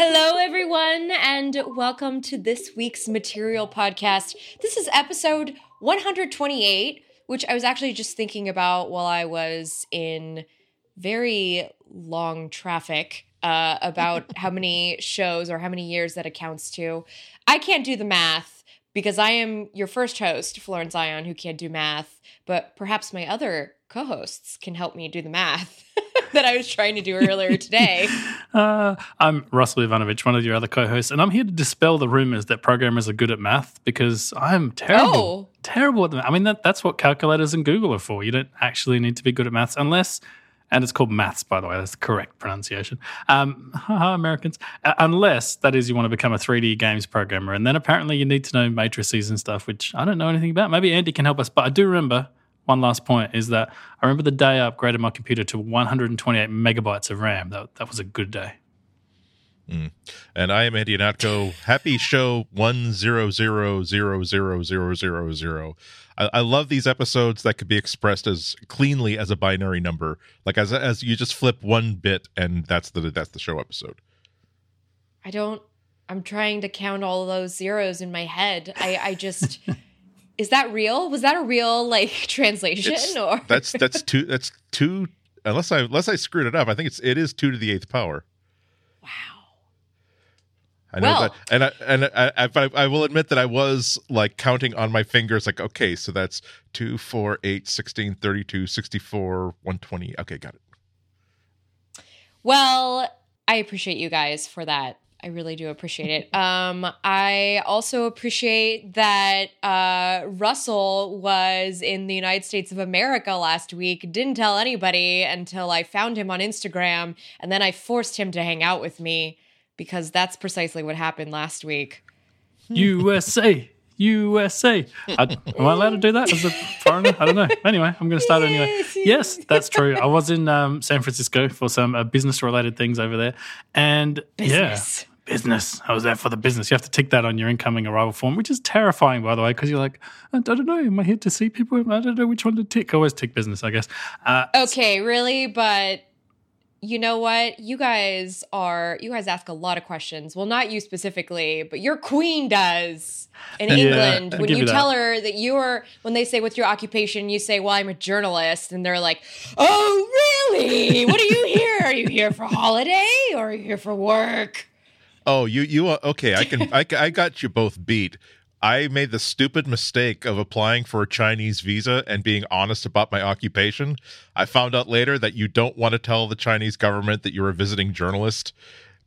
Hello, everyone, and welcome to this week's Material Podcast. This is episode 128, which I was actually just thinking about while I was in very long traffic uh, about how many shows or how many years that accounts to. I can't do the math because I am your first host, Florence Ion, who can't do math, but perhaps my other co hosts can help me do the math. that I was trying to do earlier today. uh, I'm Russell Ivanovic, one of your other co-hosts, and I'm here to dispel the rumors that programmers are good at math because I'm terrible, oh. terrible at them. I mean, that, that's what calculators and Google are for. You don't actually need to be good at maths unless and it's called maths, by the way. That's the correct pronunciation. Um, haha, Americans. Uh, unless that is you want to become a 3D games programmer, and then apparently you need to know matrices and stuff, which I don't know anything about. Maybe Andy can help us, but I do remember one last point is that I remember the day I upgraded my computer to 128 megabytes of RAM. That that was a good day. Mm. And I am Andy Ihnatko. Happy show one zero zero zero zero zero zero zero. I, I love these episodes that could be expressed as cleanly as a binary number, like as as you just flip one bit and that's the that's the show episode. I don't. I'm trying to count all those zeros in my head. I I just. is that real? Was that a real like translation it's, or that's that's two that's two unless I unless I screwed it up. I think it's it is two to the eighth power. Wow. I know well, that, and I, and I, I, I, will admit that I was like counting on my fingers, like okay, so that's 2, 4, 8, 16, 32, 64, 120. Okay, got it. Well, I appreciate you guys for that I really do appreciate it. Um, I also appreciate that uh, Russell was in the United States of America last week. Didn't tell anybody until I found him on Instagram, and then I forced him to hang out with me because that's precisely what happened last week. USA, USA. I, am I allowed to do that as a foreigner? I don't know. Anyway, I'm going to start anyway. Yes, that's true. I was in um, San Francisco for some uh, business related things over there. And business. yeah, business. I was there for the business. You have to tick that on your incoming arrival form, which is terrifying, by the way, because you're like, I don't know. Am I here to see people? I don't know which one to tick. I always tick business, I guess. Uh, okay, really? But you know what? You guys are, you guys ask a lot of questions. Well, not you specifically, but your queen does in yeah, England. when you tell her that you are, when they say, What's your occupation? You say, Well, I'm a journalist. And they're like, Oh, really? what are you here? Are you here for holiday or are you here for work? Oh, you, you, okay. I can, I, I got you both beat. I made the stupid mistake of applying for a Chinese visa and being honest about my occupation. I found out later that you don't want to tell the Chinese government that you're a visiting journalist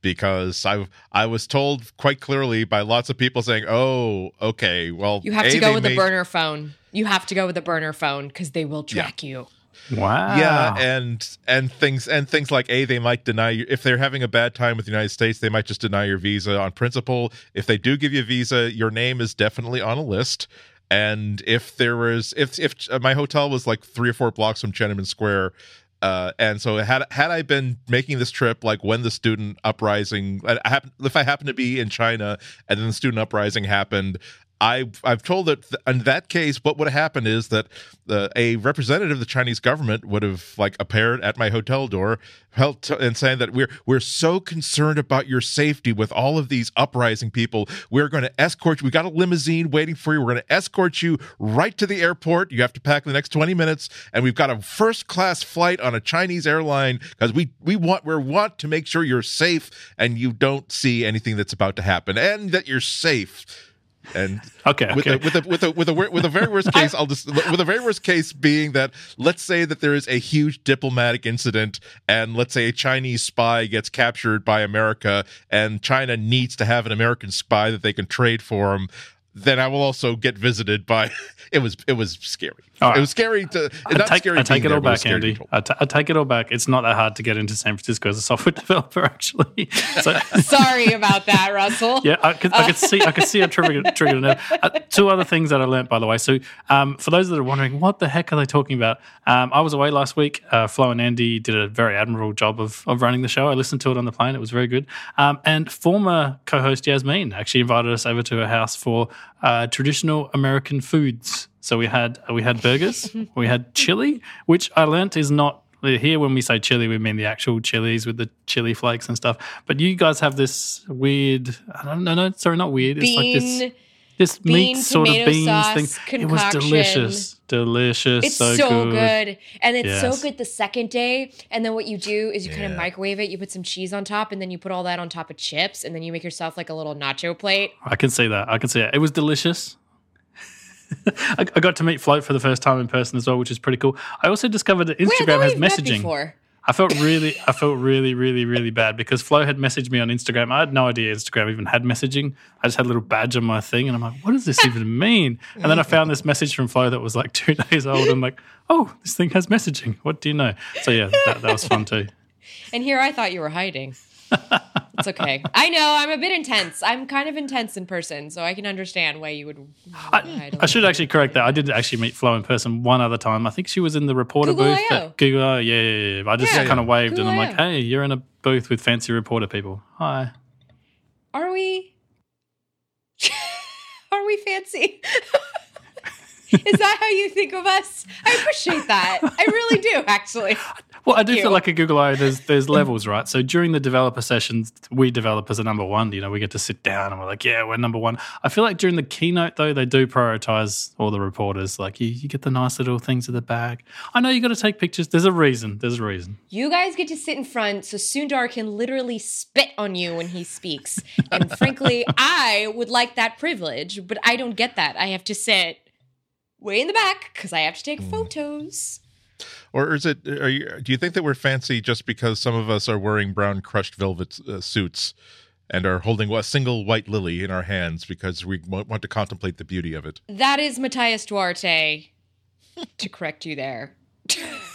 because I I was told quite clearly by lots of people saying, "Oh, okay, well, you have a, to go with the burner phone. You have to go with the burner phone because they will track yeah. you." Wow. Yeah, and and things and things like a they might deny you if they're having a bad time with the United States, they might just deny your visa on principle. If they do give you a visa, your name is definitely on a list. And if there was if if uh, my hotel was like three or four blocks from Tiananmen Square, uh, and so had had I been making this trip like when the student uprising, I if I happened to be in China and then the student uprising happened, I I've told that th- in that case, what would have happened is that uh, a representative of the Chinese government would have like appeared at my hotel door, helped and saying that we're we're so concerned about your safety with all of these uprising people. We're going to escort you. We got a limousine waiting for you. We're going to escort you right to the airport. You have to pack in the next twenty minutes, and we've got a first class flight on a Chinese airline because we we want we want to make sure you're safe and you don't see anything that's about to happen and that you're safe and okay, with okay. A, with a with a with a with a very worst case, I'll just with a very worst case being that let's say that there is a huge diplomatic incident, and let's say a Chinese spy gets captured by America, and China needs to have an American spy that they can trade for him then I will also get visited by. It was it was scary. Right. It was scary to I not take, scary. I take it there, all back, Andy. I, t- I take it all back. It's not that hard to get into San Francisco as a software developer, actually. So, Sorry about that, Russell. Yeah, I could, I could see I could see a trigger triggered it. Uh, two other things that I learned, by the way. So, um, for those that are wondering, what the heck are they talking about? Um, I was away last week. Uh, Flo and Andy did a very admirable job of of running the show. I listened to it on the plane. It was very good. Um, and former co-host Yasmin actually invited us over to her house for uh, traditional American foods. So we had uh, we had burgers, we had chili, which I learnt is not uh, Here, when we say chili, we mean the actual chilies with the chili flakes and stuff. But you guys have this weird, I don't know, no, sorry, not weird. Bean, it's like this this bean, meat sort of beans thing. Concoction. It was delicious, delicious. It's so, so good. good. and it's yes. so good the second day. And then what you do is you yeah. kind of microwave it. You put some cheese on top, and then you put all that on top of chips, and then you make yourself like a little nacho plate. I can see that. I can see it. It was delicious. I, got to meet Float for the first time in person as well, which is pretty cool. I also discovered that Instagram has messaging. I felt really, I felt really, really, really bad because Flo had messaged me on Instagram. I had no idea Instagram even had messaging. I just had a little badge on my thing, and I'm like, what does this even mean? And then I found this message from Flo that was like two days old. I'm like, oh, this thing has messaging. What do you know? So yeah, that, that was fun too. And here I thought you were hiding. It's okay. I know I'm a bit intense. I'm kind of intense in person, so I can understand why you would. I, I should actually correct that. I did actually meet Flo in person one other time. I think she was in the reporter Google booth. At Google, oh, yeah, yeah, yeah. I just yeah, kind of waved Google and I'm like, hey, you're in a booth with fancy reporter people. Hi. Are we? Are we fancy? Is that how you think of us? I appreciate that. I really do, actually. Well, I do feel like a Google I there's there's levels, right? So during the developer sessions, we developers are number one. You know, we get to sit down and we're like, yeah, we're number one. I feel like during the keynote though, they do prioritize all the reporters. Like you, you get the nice little things at the back. I know you got to take pictures. There's a reason. There's a reason. You guys get to sit in front, so Sundar can literally spit on you when he speaks. And frankly, I would like that privilege, but I don't get that. I have to sit way in the back because I have to take mm. photos or is it? You? Do you think that we're fancy just because some of us are wearing brown crushed velvet uh, suits and are holding a single white lily in our hands because we want to contemplate the beauty of it? That is Matias Duarte. to correct you there.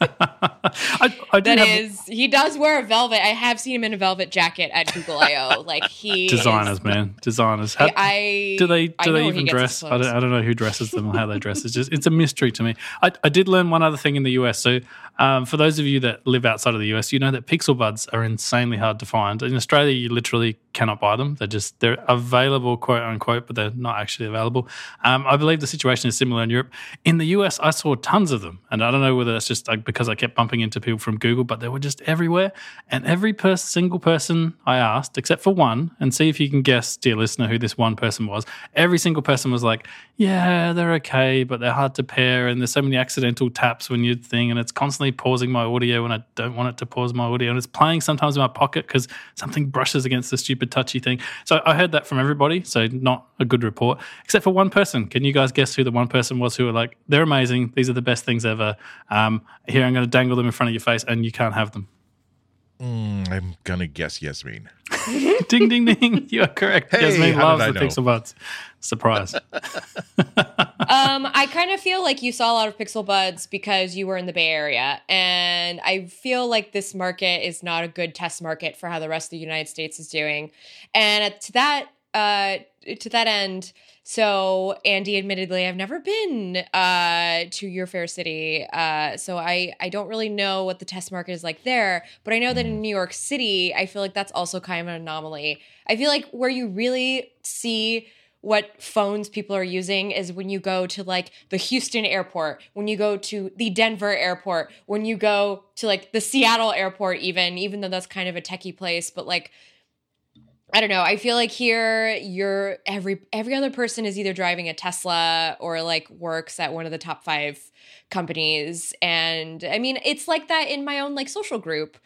I, I that is, he does wear a velvet. I have seen him in a velvet jacket at Google I/O. Like he designers, is, man, designers. How, I do they do they even dress? I don't, I don't know who dresses them or how they dress. It's just it's a mystery to me. I, I did learn one other thing in the US. So um, for those of you that live outside of the US, you know that pixel buds are insanely hard to find. In Australia, you literally cannot buy them. They're just they're available, quote unquote, but they're not actually available. Um, I believe the situation is similar in Europe. In the US, I saw tons of them, and I don't know whether that's just like because I kept bumping into people from Google, but they were just everywhere. And every single person I asked, except for one, and see if you can guess, dear listener, who this one person was. Every single person was like, "Yeah, they're okay, but they're hard to pair, and there's so many accidental taps when you thing, and it's constantly pausing my audio when I don't want it to pause my audio, and it's playing sometimes in my pocket because something brushes against the stupid touchy thing." So I heard that from everybody. So not a good report, except for one person. Can you guys guess who the one person was who were like, "They're amazing. These are the best things ever." Um, here I'm going to dangle them in front of your face, and you can't have them. Mm, I'm gonna guess Yasmin. ding ding ding! You are correct. Hey, Yasmin loves the know? pixel buds. Surprise. um, I kind of feel like you saw a lot of pixel buds because you were in the Bay Area, and I feel like this market is not a good test market for how the rest of the United States is doing. And to that, uh, to that end, so, Andy, admittedly, I've never been uh, to your fair city, uh, so I I don't really know what the test market is like there. But I know that in mm. New York City, I feel like that's also kind of an anomaly. I feel like where you really see what phones people are using is when you go to like the Houston airport, when you go to the Denver airport, when you go to like the Seattle airport, even even though that's kind of a techie place, but like I don't know. I feel like here you're every every other person is either driving a Tesla or like works at one of the top 5 companies and I mean it's like that in my own like social group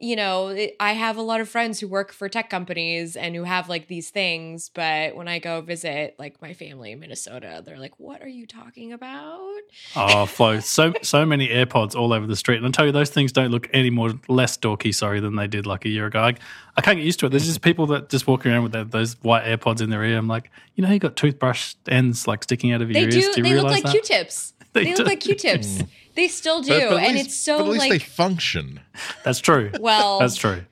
you know, I have a lot of friends who work for tech companies and who have like these things, but when I go visit like my family in Minnesota, they're like, "What are you talking about?" Oh, Flo, so so many AirPods all over the street, and I tell you, those things don't look any more less dorky, sorry, than they did like a year ago. I, I can't get used to it. There's just people that just walk around with their, those white AirPods in their ear. I'm like, you know, you got toothbrush ends like sticking out of your they ears. Do, do they look like that? Q-tips. They, they look like Q-tips. Hmm. They still do, but, but and least, it's so but at least like they function. That's true. Well, that's true.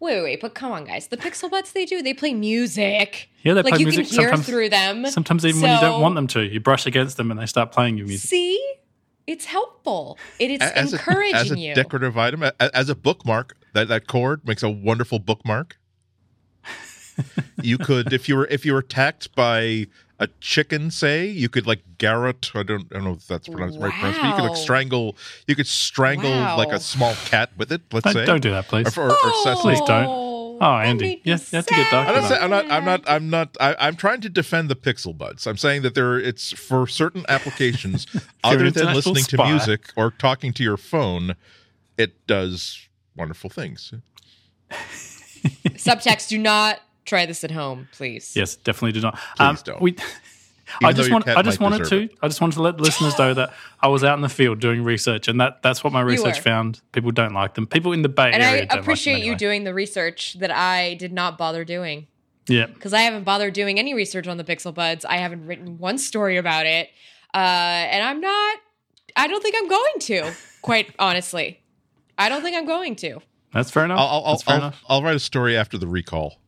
Wait, wait, wait, but come on, guys. The Pixel Buds they do. They play music. Yeah, they like play you music. can hear sometimes, through them. Sometimes even so, when you don't want them to, you brush against them and they start playing your music. See, it's helpful. It is as encouraging a, as a you. decorative item, as a bookmark. That that cord makes a wonderful bookmark. you could, if you were if you were attacked by a chicken, say you could like garrote. I don't, I don't know if that's pronounced wow. right. Pronounced, but you could like strangle. You could strangle wow. like a small cat with it. Let's don't, say. Don't do that, please. Or, or, or oh. please don't. Oh, Andy, yes, you have to get doctor. I'm not, I'm not. I'm not. I'm not. I, am trying to defend the Pixel Buds. I'm saying that there. It's for certain applications other than listening spy. to music or talking to your phone. It does wonderful things. Subtext: Do not try this at home, please. Yes, definitely do not. Please um, don't. We, I just want. I just wanted to. It. I just wanted to let the listeners know that I was out in the field doing research, and that that's what my research found. People don't like them. People in the Bay and Area. And I appreciate like you doing the research that I did not bother doing. Yeah, because I haven't bothered doing any research on the Pixel Buds. I haven't written one story about it, uh, and I'm not. I don't think I'm going to. Quite honestly, I don't think I'm going to. That's fair enough. I'll, I'll, fair I'll, enough. I'll write a story after the recall.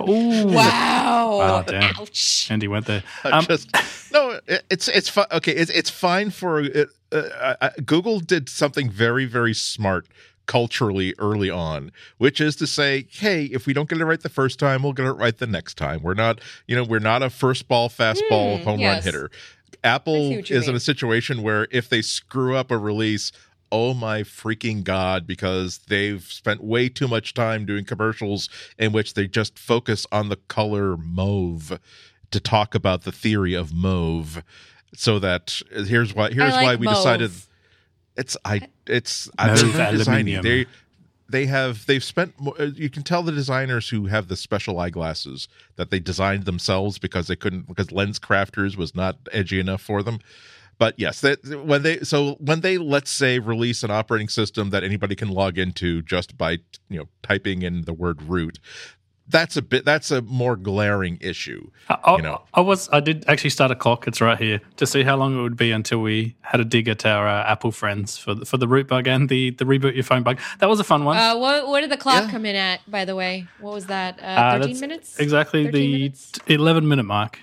Ooh. Wow. Wow, damn. Ouch. Andy went there. Um, just, no, it, it's it's fine. Okay, it's it's fine for uh, uh, Google did something very very smart culturally early on, which is to say, hey, if we don't get it right the first time, we'll get it right the next time. We're not, you know, we're not a first ball fastball mm, home yes. run hitter. Apple is mean. in a situation where if they screw up a release, oh my freaking god because they've spent way too much time doing commercials in which they just focus on the color mauve to talk about the theory of mauve. So that here's why here's like why we mauve. decided it's i it's they're designing they they have they've spent uh, you can tell the designers who have the special eyeglasses that they designed themselves because they couldn't because lens crafters was not edgy enough for them but yes, that when they so when they let's say release an operating system that anybody can log into just by you know typing in the word root, that's a bit that's a more glaring issue. I, you know, I was I did actually start a clock. It's right here to see how long it would be until we had a dig at our uh, Apple friends for the, for the root bug and the the reboot your phone bug. That was a fun one. Uh, what what did the clock yeah. come in at? By the way, what was that? Uh, uh Thirteen minutes. Exactly the minutes? eleven minute mark.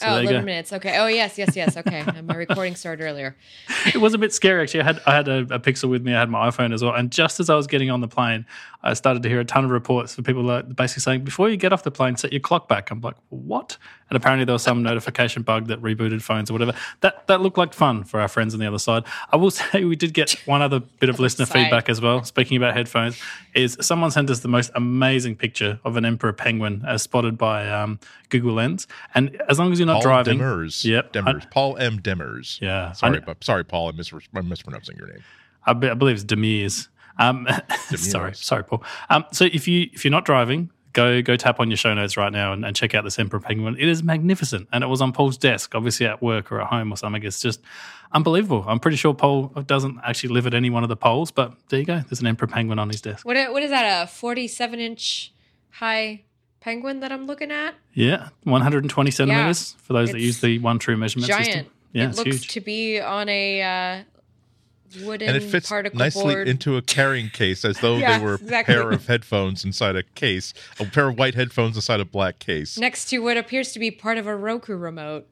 So oh, 11 minutes. Okay. Oh, yes, yes, yes. Okay. My recording started earlier. It was a bit scary, actually. I had I had a, a, Pixel with me. I had my iPhone as well. And just as I was getting on the plane, I started to hear a ton of reports for people like basically saying, before you get off the plane, set your clock back. I'm like, what? And apparently there was some notification bug that rebooted phones or whatever. That that looked like fun for our friends on the other side. I will say we did get one other bit of listener feedback as well. Speaking about headphones, is someone sent us the most amazing picture of an emperor penguin as spotted by um, Google Lens. And as long as you're not Paul driving, Demers, yep, Demers, I, Paul M. Demers. Yeah, sorry, sorry, Paul, I'm, mis- I'm mispronouncing your name. I, be, I believe it's Demers. Um, sorry, sorry, Paul. Um, so if you if you're not driving, go go tap on your show notes right now and, and, check out this Emperor Penguin. It is magnificent, and it was on Paul's desk, obviously at work or at home or something. It's just unbelievable. I'm pretty sure Paul doesn't actually live at any one of the poles, but there you go. There's an Emperor Penguin on his desk. What what is that? A 47 inch high penguin that I'm looking at? Yeah, 120 centimeters yeah, for those that use the one true measurement giant. system. Yeah, it looks huge. to be on a uh, wooden and it fits nicely board. into a carrying case as though yeah, they were exactly. a pair of headphones inside a case a pair of white headphones inside a black case next to what appears to be part of a roku remote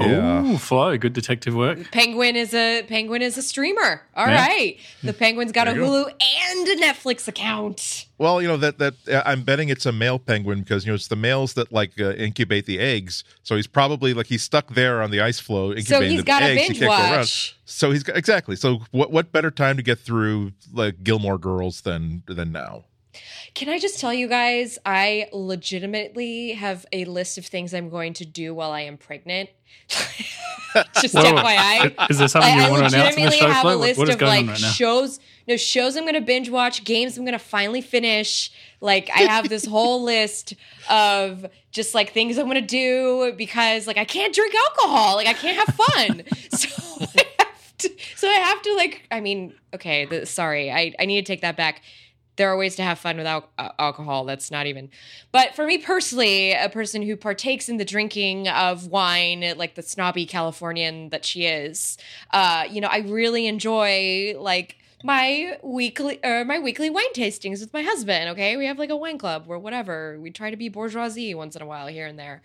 yeah. Oh, Flo, good detective work. Penguin is a Penguin is a streamer. All yeah. right, the Penguin's got a Hulu go. and a Netflix account. Well, you know that that uh, I'm betting it's a male penguin because you know it's the males that like uh, incubate the eggs. So he's probably like he's stuck there on the ice floe incubating so he's the got eggs. Binge he can't watch. go around. So he's got, exactly. So what what better time to get through like Gilmore Girls than than now? Can I just tell you guys, I legitimately have a list of things I'm going to do while I am pregnant. just Whoa. FYI. Is there something you I, want to announce in the show? have a list of like right shows, no shows I'm going to binge watch, games I'm going to finally finish. Like I have this whole list of just like things I'm going to do because like I can't drink alcohol, like I can't have fun. so I have to, so I have to like I mean, okay, the, sorry. I I need to take that back there are ways to have fun without uh, alcohol. That's not even. But for me personally, a person who partakes in the drinking of wine, like the snobby Californian that she is, uh, you know, I really enjoy like my weekly or my weekly wine tastings with my husband. Okay, we have like a wine club or whatever. We try to be bourgeoisie once in a while here and there.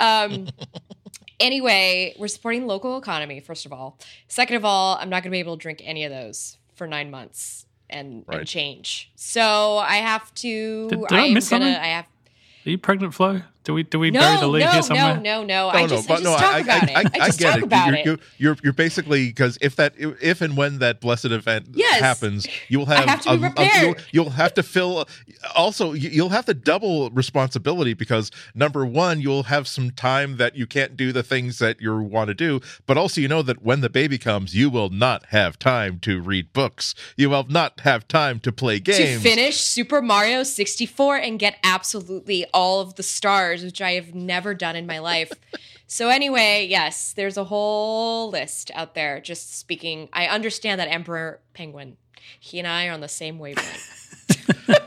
Um, anyway, we're supporting local economy first of all. Second of all, I'm not going to be able to drink any of those for nine months and, right. and change. So I have to. Did, did I, I miss gonna, something? I have. Are you pregnant, Flo? Do we do we no, bury the lead no, here somewhere? No, no, no, no. I just, I just talk about it. I, just talk it. about you're, it. You're, you're, you're basically because if that if and when that blessed event yes. happens, you will have, have to be prepared. A, you'll, you'll, have to fill. Also, you'll have the double responsibility because number one, you'll have some time that you can't do the things that you want to do, but also you know that when the baby comes, you will not have time to read books. You will not have time to play games. To finish Super Mario 64 and get absolutely all of the stars, which I have never never done in my life. so anyway, yes, there's a whole list out there. Just speaking, I understand that Emperor Penguin. He and I are on the same wavelength.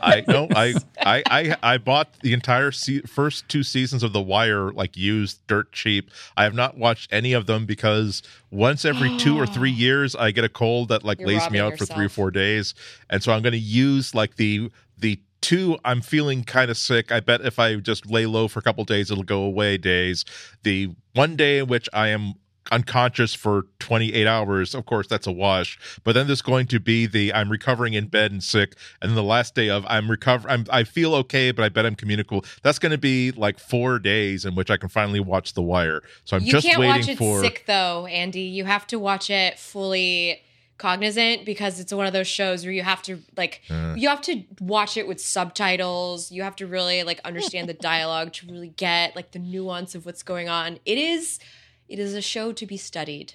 I know. I, I I I bought the entire se- first two seasons of The Wire like used dirt cheap. I have not watched any of them because once every two or three years I get a cold that like You're lays me out yourself. for three or four days, and so I'm going to use like the the two i'm feeling kind of sick i bet if i just lay low for a couple days it'll go away days the one day in which i am unconscious for 28 hours of course that's a wash. But then there's going to be the i'm recovering in bed and sick and then the last day of i'm recover I'm I feel okay but i bet i'm communicable. That's going to be like four days in which i can finally watch the wire. So i'm you just can't waiting watch it for sick though andy. You have to watch it fully cognizant because it's one of those shows where you have to like uh. you have to watch it with subtitles. You have to really like understand the dialogue to really get like the nuance of what's going on. It is it is a show to be studied.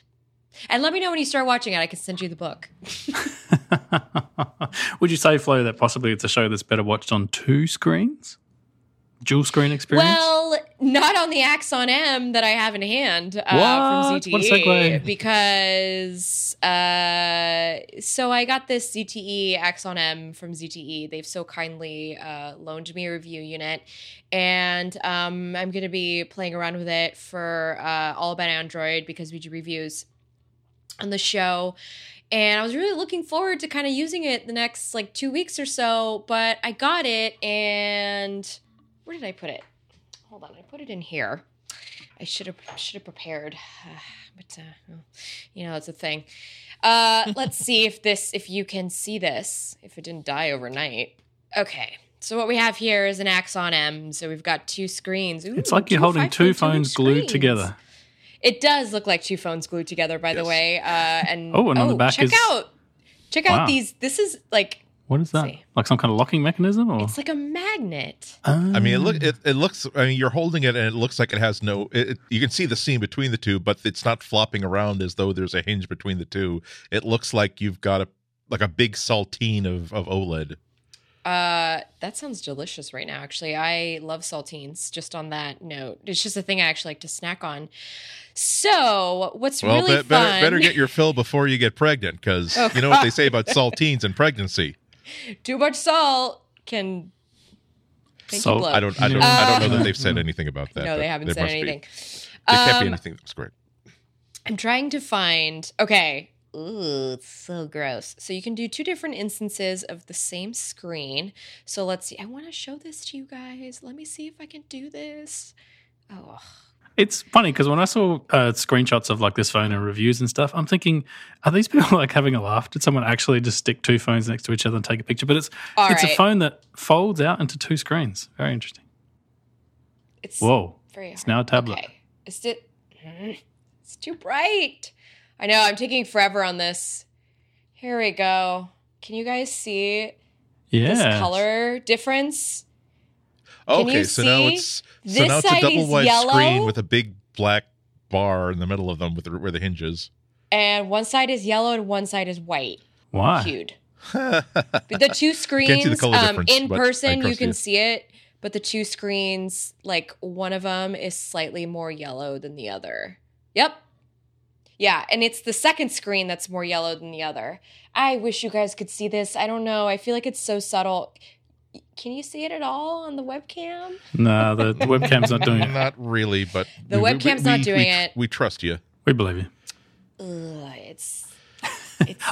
And let me know when you start watching it i can send you the book. Would you say flo that possibly it's a show that's better watched on two screens dual screen experience? Well, not on the Axon M that I have in hand uh, from ZTE because uh, so I got this ZTE Axon M from ZTE. They've so kindly uh, loaned me a review unit, and um, I'm going to be playing around with it for uh, All About Android because we do reviews on the show and I was really looking forward to kind of using it the next like two weeks or so. But I got it, and where did I put it? Hold on, I put it in here. I should have should have prepared, but uh, you know it's a thing. Uh, let's see if this if you can see this if it didn't die overnight. Okay, so what we have here is an Axon M. So we've got two screens. Ooh, it's like you're holding two phones glued together. It does look like two phones glued together, by yes. the way. Uh, and oh, and on oh, the back check is... out check wow. out these. This is like what is that? Like some kind of locking mechanism, or it's like a magnet. I mean, it look it, it looks. I mean, you're holding it, and it looks like it has no. It, it, you can see the seam between the two, but it's not flopping around as though there's a hinge between the two. It looks like you've got a like a big saltine of of OLED. Uh, that sounds delicious right now. Actually, I love saltines. Just on that note, it's just a thing I actually like to snack on. So, what's well, really be- fun? Better, better get your fill before you get pregnant, because oh, you know what they say about saltines and pregnancy. Too much salt can so I don't, I don't, I don't know that they've said anything about that. No, they haven't said anything. Be. There um, can't be um, anything that's great. I'm trying to find. Okay. Ooh, it's so gross. So you can do two different instances of the same screen. So let's see. I want to show this to you guys. Let me see if I can do this. Oh, it's funny because when I saw uh, screenshots of like this phone and reviews and stuff, I'm thinking, are these people like having a laugh? Did someone actually just stick two phones next to each other and take a picture? But it's All it's right. a phone that folds out into two screens. Very interesting. It's whoa. It's now a tablet. Okay. Is it? It's too bright. I know. I'm taking forever on this. Here we go. Can you guys see yeah. this color difference? Okay, so now it's so now it's a double wide screen with a big black bar in the middle of them with the, where the hinges. And one side is yellow and one side is white. Why? Hued. the two screens the um, in person you can you. see it, but the two screens, like one of them is slightly more yellow than the other. Yep. Yeah, and it's the second screen that's more yellow than the other. I wish you guys could see this. I don't know. I feel like it's so subtle. Can you see it at all on the webcam? No, the, the webcam's not doing it. Not really, but the we, webcam's we, not doing we, it. We trust you. We believe you. Ugh, it's, it's.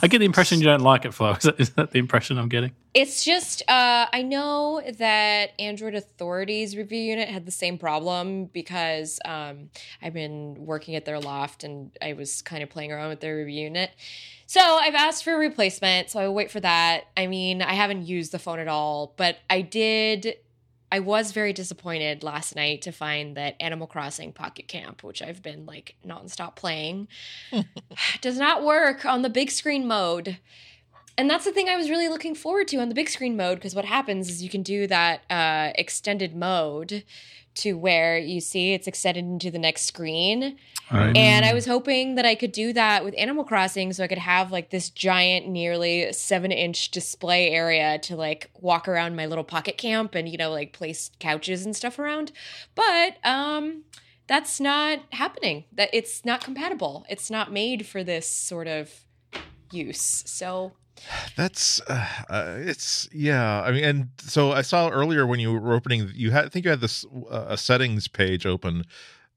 I get the impression you don't like it, Flo. Is that, is that the impression I'm getting? It's just uh, I know that Android Authority's review unit had the same problem because um, I've been working at their loft and I was kind of playing around with their review unit so I've asked for a replacement, so I wait for that. I mean, I haven't used the phone at all, but I did I was very disappointed last night to find that Animal Crossing Pocket Camp, which I've been like nonstop playing, does not work on the big screen mode. And that's the thing I was really looking forward to on the big screen mode because what happens is you can do that uh, extended mode to where you see it's extended into the next screen. Right. And I was hoping that I could do that with Animal Crossing so I could have like this giant, nearly seven inch display area to like walk around my little pocket camp and, you know, like place couches and stuff around. But, um, that's not happening. That it's not compatible. It's not made for this sort of use. So that's uh, uh, it's yeah. I mean, and so I saw earlier when you were opening, you had I think you had this uh, a settings page open,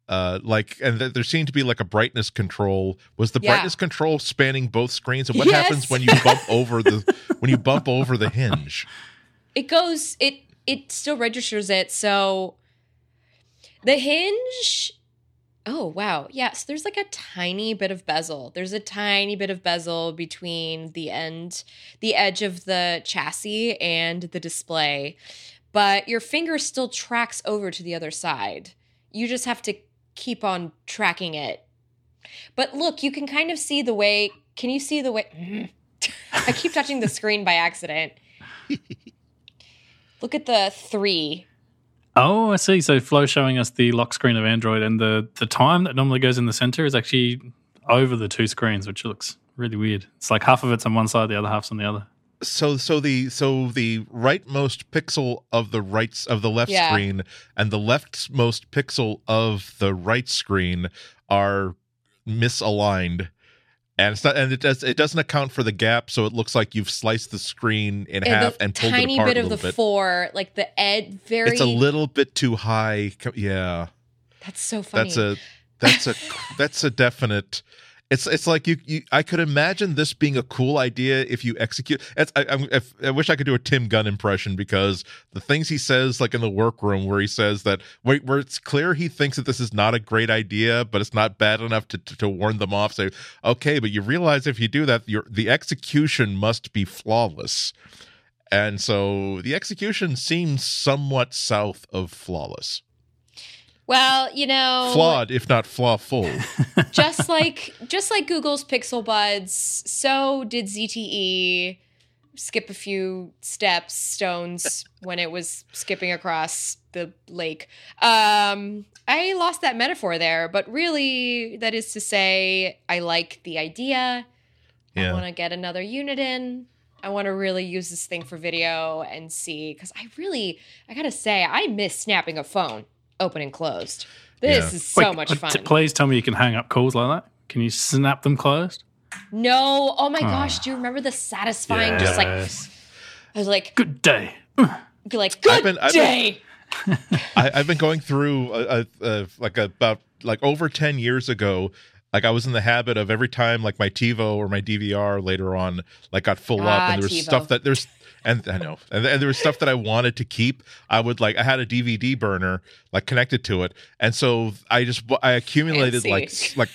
uh, like and th- there seemed to be like a brightness control. Was the yeah. brightness control spanning both screens? And what yes. happens when you bump over the when you bump over the hinge? It goes. It it still registers it. So the hinge Oh, wow. Yeah. So there's like a tiny bit of bezel. There's a tiny bit of bezel between the end, the edge of the chassis and the display. But your finger still tracks over to the other side. You just have to keep on tracking it. But look, you can kind of see the way. Can you see the way? I keep touching the screen by accident. Look at the three Oh, I see. So Flo showing us the lock screen of Android, and the the time that normally goes in the center is actually over the two screens, which looks really weird. It's like half of it's on one side, the other half's on the other. So so the so the rightmost pixel of the right of the left yeah. screen and the leftmost pixel of the right screen are misaligned and it's not and it does it doesn't account for the gap so it looks like you've sliced the screen in half and pulled tiny it apart bit of the bit. four like the ed very it's a little bit too high yeah that's so funny that's a that's a that's a definite it's it's like you, you I could imagine this being a cool idea if you execute. I, I, I, wish I could do a Tim Gunn impression because the things he says, like in the workroom, where he says that where, where it's clear he thinks that this is not a great idea, but it's not bad enough to, to, to warn them off. Say, okay, but you realize if you do that, your the execution must be flawless. And so the execution seems somewhat south of flawless. Well, you know, flawed if not flawful. just like just like Google's Pixel Buds, so did ZTE skip a few steps, stones when it was skipping across the lake. Um, I lost that metaphor there, but really, that is to say, I like the idea. Yeah. I want to get another unit in. I want to really use this thing for video and see because I really, I gotta say, I miss snapping a phone open and closed. This yeah. is so Wait, much fun. T- please tell me you can hang up calls like that. Can you snap them closed? No. Oh my oh. gosh. Do you remember the satisfying, yes. just like, I was like, good day. Be like, good I've been, I've day. Been, I, have been going through a, a, a, like about like over 10 years ago like I was in the habit of every time like my TiVo or my DVR later on like got full ah, up and there was TiVo. stuff that there's and I know, and, and, there was stuff that I wanted to keep. I would like, I had a DVD burner like connected to it, and so I just I accumulated like like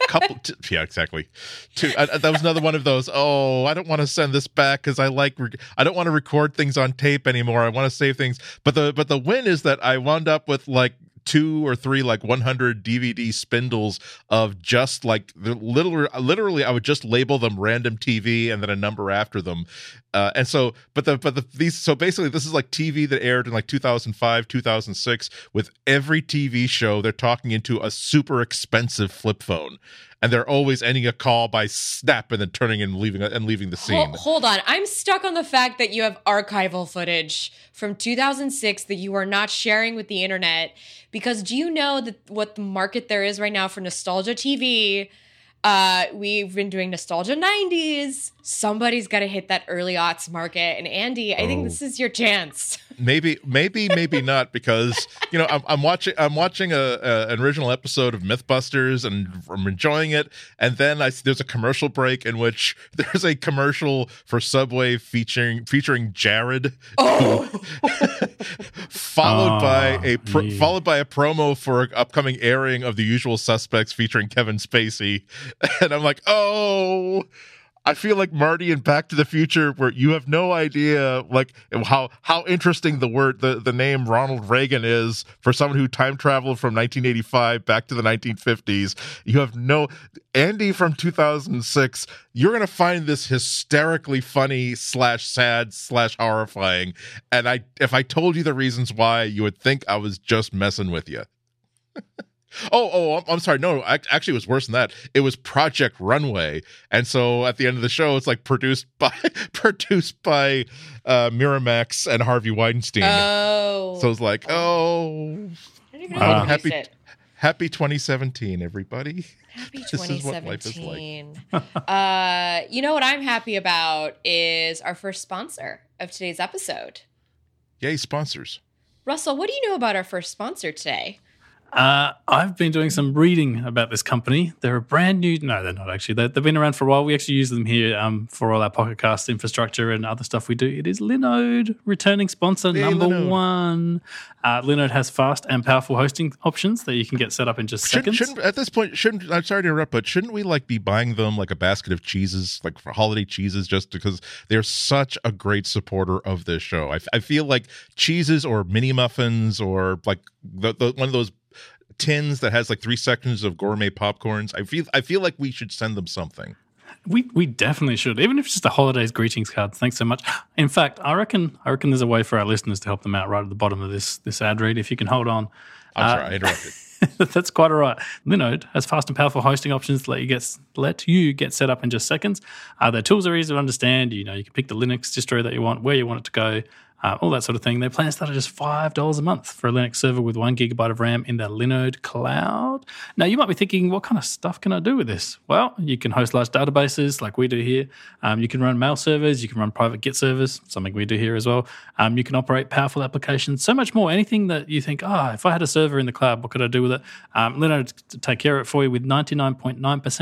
a couple. T- yeah, exactly. Two. I, that was another one of those. Oh, I don't want to send this back because I like re- I don't want to record things on tape anymore. I want to save things. But the but the win is that I wound up with like two or three like 100 DVD spindles of just like the literally literally I would just label them random TV and then a number after them. Uh, and so but the but the these so basically this is like TV that aired in like 2005 2006 with every TV show they're talking into a super expensive flip phone and they're always ending a call by snap and then turning and leaving and leaving the scene. Hold, hold, on, I'm stuck on the fact that you have archival footage from 2006 that you are not sharing with the internet. Because do you know that what the market there is right now for nostalgia TV? Uh, we've been doing nostalgia 90s. Somebody's got to hit that early aughts market. And Andy, I oh. think this is your chance. maybe, maybe, maybe not, because you know I'm, I'm watching I'm watching a, a, an original episode of MythBusters and I'm enjoying it. And then I there's a commercial break in which there's a commercial for Subway featuring featuring Jared, oh. followed oh, by a pro, yeah. followed by a promo for an upcoming airing of The Usual Suspects featuring Kevin Spacey. and I'm like, oh, I feel like Marty in Back to the Future, where you have no idea like how how interesting the word the, the name Ronald Reagan is for someone who time traveled from 1985 back to the 1950s. You have no Andy from 2006. You're gonna find this hysterically funny slash sad slash horrifying. And I if I told you the reasons why, you would think I was just messing with you. Oh, oh, I'm sorry. No, actually, it was worse than that. It was Project Runway, and so at the end of the show, it's like produced by produced by uh, Miramax and Harvey Weinstein. Oh, so it's like, oh, uh, happy happy 2017, everybody. Happy 2017. Like. uh, you know what I'm happy about is our first sponsor of today's episode. Yay, sponsors. Russell, what do you know about our first sponsor today? Uh, I've been doing some reading about this company. They're a brand new. No, they're not actually. they have been around for a while. We actually use them here um, for all our Pocket Cast infrastructure and other stuff we do. It is Linode, returning sponsor hey, number Linode. one. Uh, Linode has fast and powerful hosting options that you can get set up in just shouldn't, seconds. Shouldn't, at this point, shouldn't I'm sorry to interrupt, but shouldn't we like be buying them like a basket of cheeses, like for holiday cheeses, just because they're such a great supporter of this show? I, I feel like cheeses or mini muffins or like the, the one of those tins that has like three sections of gourmet popcorns. I feel I feel like we should send them something. We we definitely should, even if it's just a holidays greetings card. Thanks so much. In fact, I reckon I reckon there's a way for our listeners to help them out right at the bottom of this this ad read. If you can hold on, I'll uh, try. Interrupt it. That's quite all right. Linode has fast and powerful hosting options to let you get let you get set up in just seconds. Uh, their tools are easy to understand. You know, you can pick the Linux distro that you want, where you want it to go, uh, all that sort of thing. Their plans start at just $5 a month for a Linux server with one gigabyte of RAM in the Linode cloud. Now, you might be thinking, what kind of stuff can I do with this? Well, you can host large databases like we do here. Um, you can run mail servers. You can run private Git servers, something we do here as well. Um, you can operate powerful applications, so much more. Anything that you think, oh, if I had a server in the cloud, what could I do with it? Um, Linode take care of it for you with 99.9%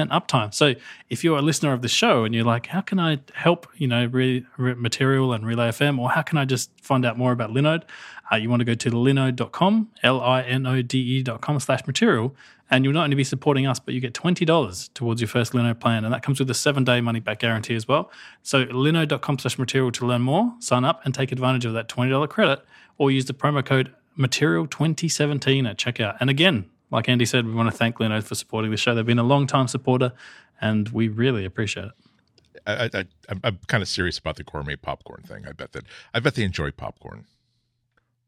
uptime. So if you're a listener of the show and you're like, how can I help, you know, re- re- material and Relay FM, or how can I just find out more about Linode, uh, you want to go to linode.com, L I N O D E.com slash material, and you'll not only be supporting us, but you get $20 towards your first Linode plan. And that comes with a seven day money back guarantee as well. So linode.com slash material to learn more, sign up and take advantage of that $20 credit, or use the promo code material2017 at checkout. And again, like Andy said, we want to thank Linode for supporting the show. They've been a long time supporter, and we really appreciate it. I, I, I'm kind of serious about the gourmet popcorn thing. I bet that I bet they enjoy popcorn.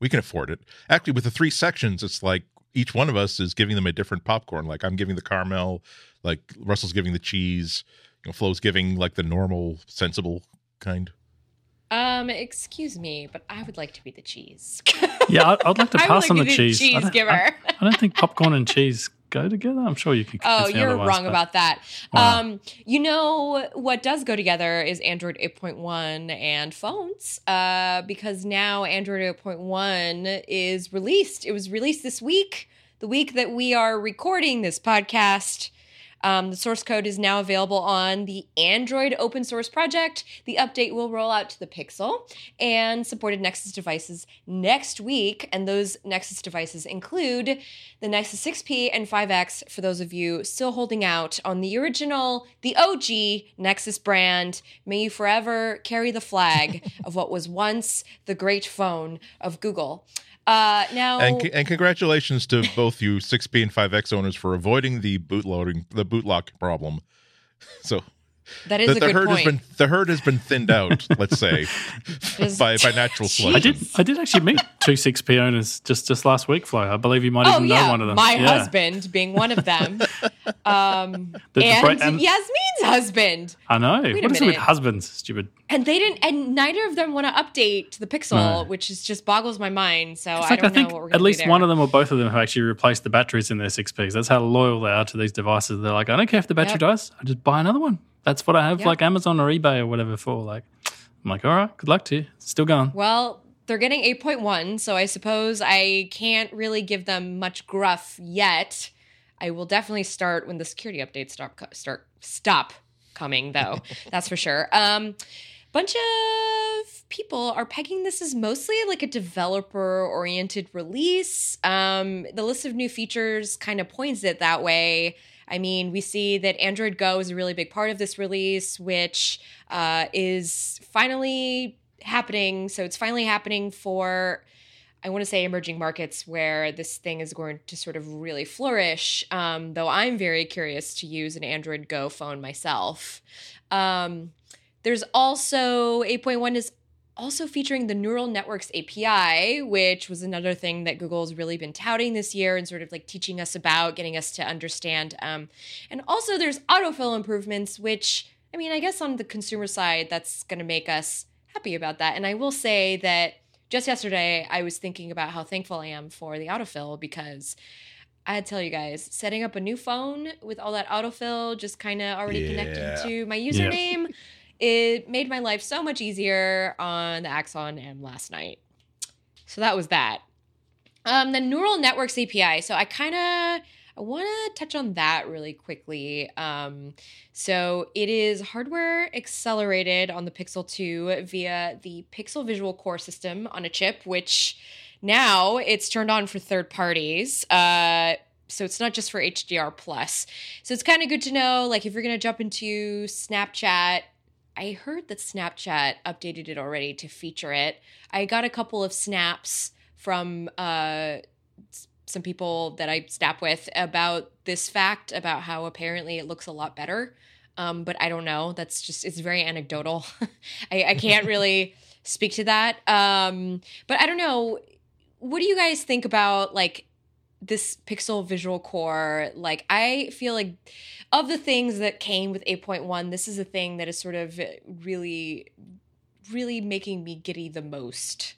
We can afford it. Actually, with the three sections, it's like each one of us is giving them a different popcorn. Like I'm giving the caramel, like Russell's giving the cheese, you know, Flo's giving like the normal, sensible kind. Um, excuse me, but I would like to be the cheese. yeah, I'd, I'd like to pass like on the cheese. cheese I giver. I, I, don't think popcorn and cheese go together. I'm sure you can. Oh, you're wrong but... about that. Wow. Um, you know what does go together is Android 8.1 and phones, uh, because now Android 8.1 is released. It was released this week, the week that we are recording this podcast. Um, the source code is now available on the Android open source project. The update will roll out to the Pixel and supported Nexus devices next week. And those Nexus devices include the Nexus 6P and 5X for those of you still holding out on the original, the OG Nexus brand. May you forever carry the flag of what was once the great phone of Google. Uh, now and, and congratulations to both you 6P and 5X owners for avoiding the bootloading the bootloop problem. So that is the, the herd point. has been the herd has been thinned out. let's say by by natural selection. I did I did actually meet two six P owners just just last week. Flo, I believe you might oh, even yeah. know one of them. My yeah. husband being one of them, um, the, and, and, Yasmin's husband. I know. Wait what is it with husbands? Stupid. And they didn't, and neither of them want to update the Pixel, no. which is just boggles my mind. So fact, I don't I think know what we're At least one of them or both of them have actually replaced the batteries in their six Ps. That's how loyal they are to these devices. They're like, I don't care if the battery yep. dies. I just buy another one. That's what I have, yep. like Amazon or eBay or whatever for. Like, I'm like, all right, good luck to you. still going. Well, they're getting 8.1, so I suppose I can't really give them much gruff yet. I will definitely start when the security updates start start stop coming, though. That's for sure. Um, bunch of people are pegging this as mostly like a developer oriented release. Um, the list of new features kind of points it that way. I mean, we see that Android Go is a really big part of this release, which uh, is finally happening. So it's finally happening for. I want to say emerging markets where this thing is going to sort of really flourish. Um, though I'm very curious to use an Android Go phone myself. Um, there's also 8.1 is also featuring the neural networks API, which was another thing that Google's really been touting this year and sort of like teaching us about, getting us to understand. Um, and also, there's autofill improvements, which I mean, I guess on the consumer side, that's going to make us happy about that. And I will say that just yesterday, I was thinking about how thankful I am for the autofill because. I had to tell you guys, setting up a new phone with all that autofill just kind of already yeah. connected to my username. Yeah it made my life so much easier on the Axon M last night. So that was that. Um, the neural networks API. So I kind of I want to touch on that really quickly. Um, so it is hardware accelerated on the Pixel 2 via the Pixel Visual Core system on a chip, which now it's turned on for third parties. Uh, so it's not just for HDR plus. So it's kind of good to know, like if you're gonna jump into Snapchat I heard that Snapchat updated it already to feature it. I got a couple of snaps from uh, some people that I snap with about this fact about how apparently it looks a lot better. Um, but I don't know. That's just it's very anecdotal. I, I, can't really speak to that. Um, but I don't know. What do you guys think about like this Pixel Visual Core? Like I feel like of the things that came with 8.1, this is a thing that is sort of really, really making me giddy the most.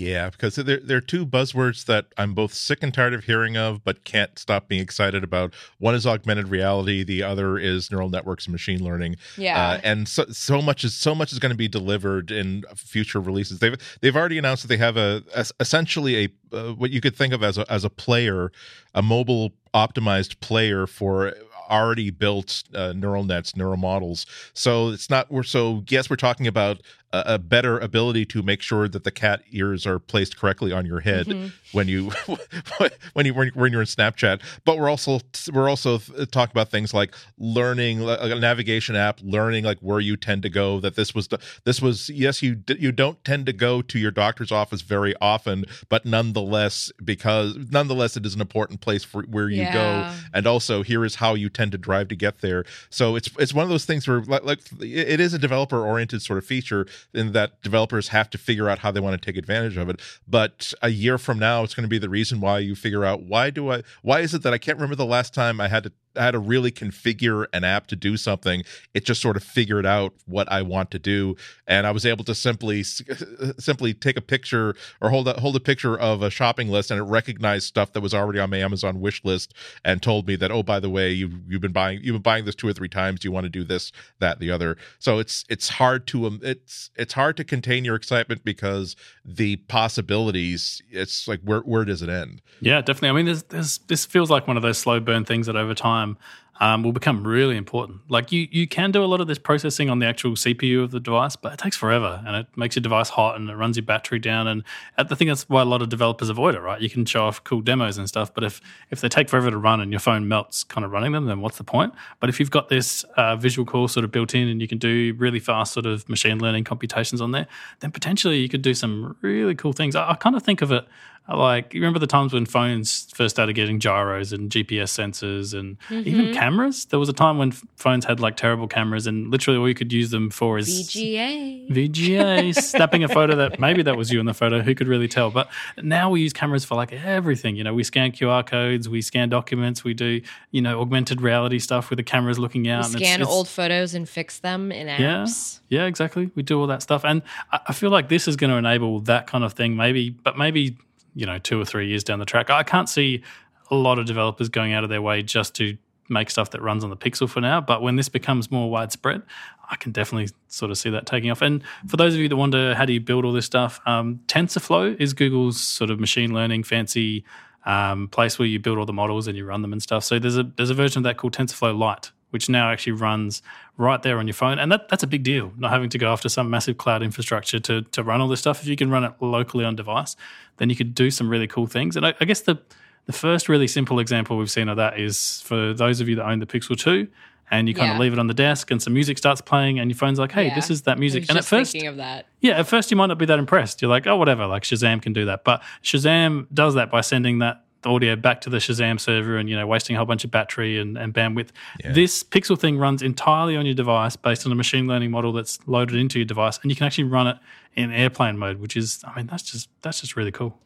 Yeah, because they're, they're two buzzwords that I'm both sick and tired of hearing of, but can't stop being excited about. One is augmented reality, the other is neural networks and machine learning. Yeah, uh, and so, so much is so much is going to be delivered in future releases. They've they've already announced that they have a, a essentially a uh, what you could think of as a as a player, a mobile optimized player for already built uh, neural nets, neural models. So it's not we're so yes, we're talking about a, a, better ability to make sure that the cat ears are placed correctly on your head mm-hmm. when you when you when you're in Snapchat. But we're also we're also talking about things like learning like a navigation app, learning like where you tend to go. That this was this was yes, you you don't tend to go to your doctor's office very often, but nonetheless because nonetheless it is an important place for where you yeah. go, and also here is how you tend to drive to get there. So it's it's one of those things where like, like it is a developer oriented sort of feature in that developers have to figure out how they want to take advantage of it. But a year from now, it's going to be the reason why you figure out why do I why is it that I can't remember the last time I had to Had to really configure an app to do something. It just sort of figured out what I want to do, and I was able to simply simply take a picture or hold a hold a picture of a shopping list, and it recognized stuff that was already on my Amazon wish list, and told me that oh by the way you you've been buying you've been buying this two or three times. Do you want to do this that the other? So it's it's hard to um, it's it's hard to contain your excitement because the possibilities. It's like where where does it end? Yeah, definitely. I mean, there's this feels like one of those slow burn things that over time time um, will become really important. Like you, you can do a lot of this processing on the actual CPU of the device, but it takes forever and it makes your device hot and it runs your battery down. And I think that's why a lot of developers avoid it, right? You can show off cool demos and stuff, but if if they take forever to run and your phone melts kind of running them, then what's the point? But if you've got this uh, visual core sort of built in and you can do really fast sort of machine learning computations on there, then potentially you could do some really cool things. I, I kind of think of it like you remember the times when phones first started getting gyros and GPS sensors and mm-hmm. even cameras. There was a time when phones had like terrible cameras, and literally all you could use them for is VGA. VGA, snapping a photo that maybe that was you in the photo. Who could really tell? But now we use cameras for like everything. You know, we scan QR codes, we scan documents, we do you know augmented reality stuff with the cameras looking out. We scan it's, it's, old photos and fix them in apps. Yeah, yeah, exactly. We do all that stuff, and I, I feel like this is going to enable that kind of thing. Maybe, but maybe you know two or three years down the track. I can't see a lot of developers going out of their way just to make stuff that runs on the Pixel for now. But when this becomes more widespread, I can definitely sort of see that taking off. And for those of you that wonder how do you build all this stuff, um, TensorFlow is Google's sort of machine learning fancy um, place where you build all the models and you run them and stuff. So there's a there's a version of that called TensorFlow Lite, which now actually runs right there on your phone. And that, that's a big deal, not having to go after some massive cloud infrastructure to, to run all this stuff. If you can run it locally on device, then you could do some really cool things. And I, I guess the the first really simple example we've seen of that is for those of you that own the Pixel 2 and you kind yeah. of leave it on the desk and some music starts playing and your phone's like, hey, yeah. this is that music. and at first, thinking of that. Yeah, at first you might not be that impressed. You're like, oh, whatever, like Shazam can do that. But Shazam does that by sending that audio back to the Shazam server and, you know, wasting a whole bunch of battery and, and bandwidth. Yeah. This Pixel thing runs entirely on your device based on a machine learning model that's loaded into your device. And you can actually run it in airplane mode, which is, I mean, that's just, that's just really cool.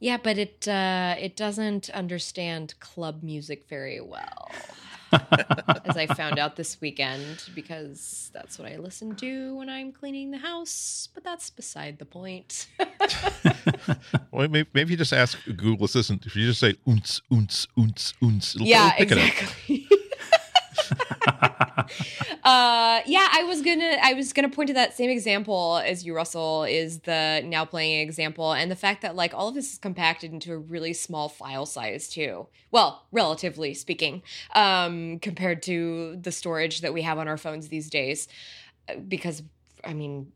Yeah, but it uh, it doesn't understand club music very well. as I found out this weekend because that's what I listen to when I'm cleaning the house. But that's beside the point. well, maybe, maybe you just ask Google Assistant if you just say unts, unts, unts, unts. yeah, exactly. uh, yeah, I was gonna I was gonna point to that same example as you, Russell, is the now playing example, and the fact that like all of this is compacted into a really small file size too. Well, relatively speaking, um, compared to the storage that we have on our phones these days, uh, because I mean,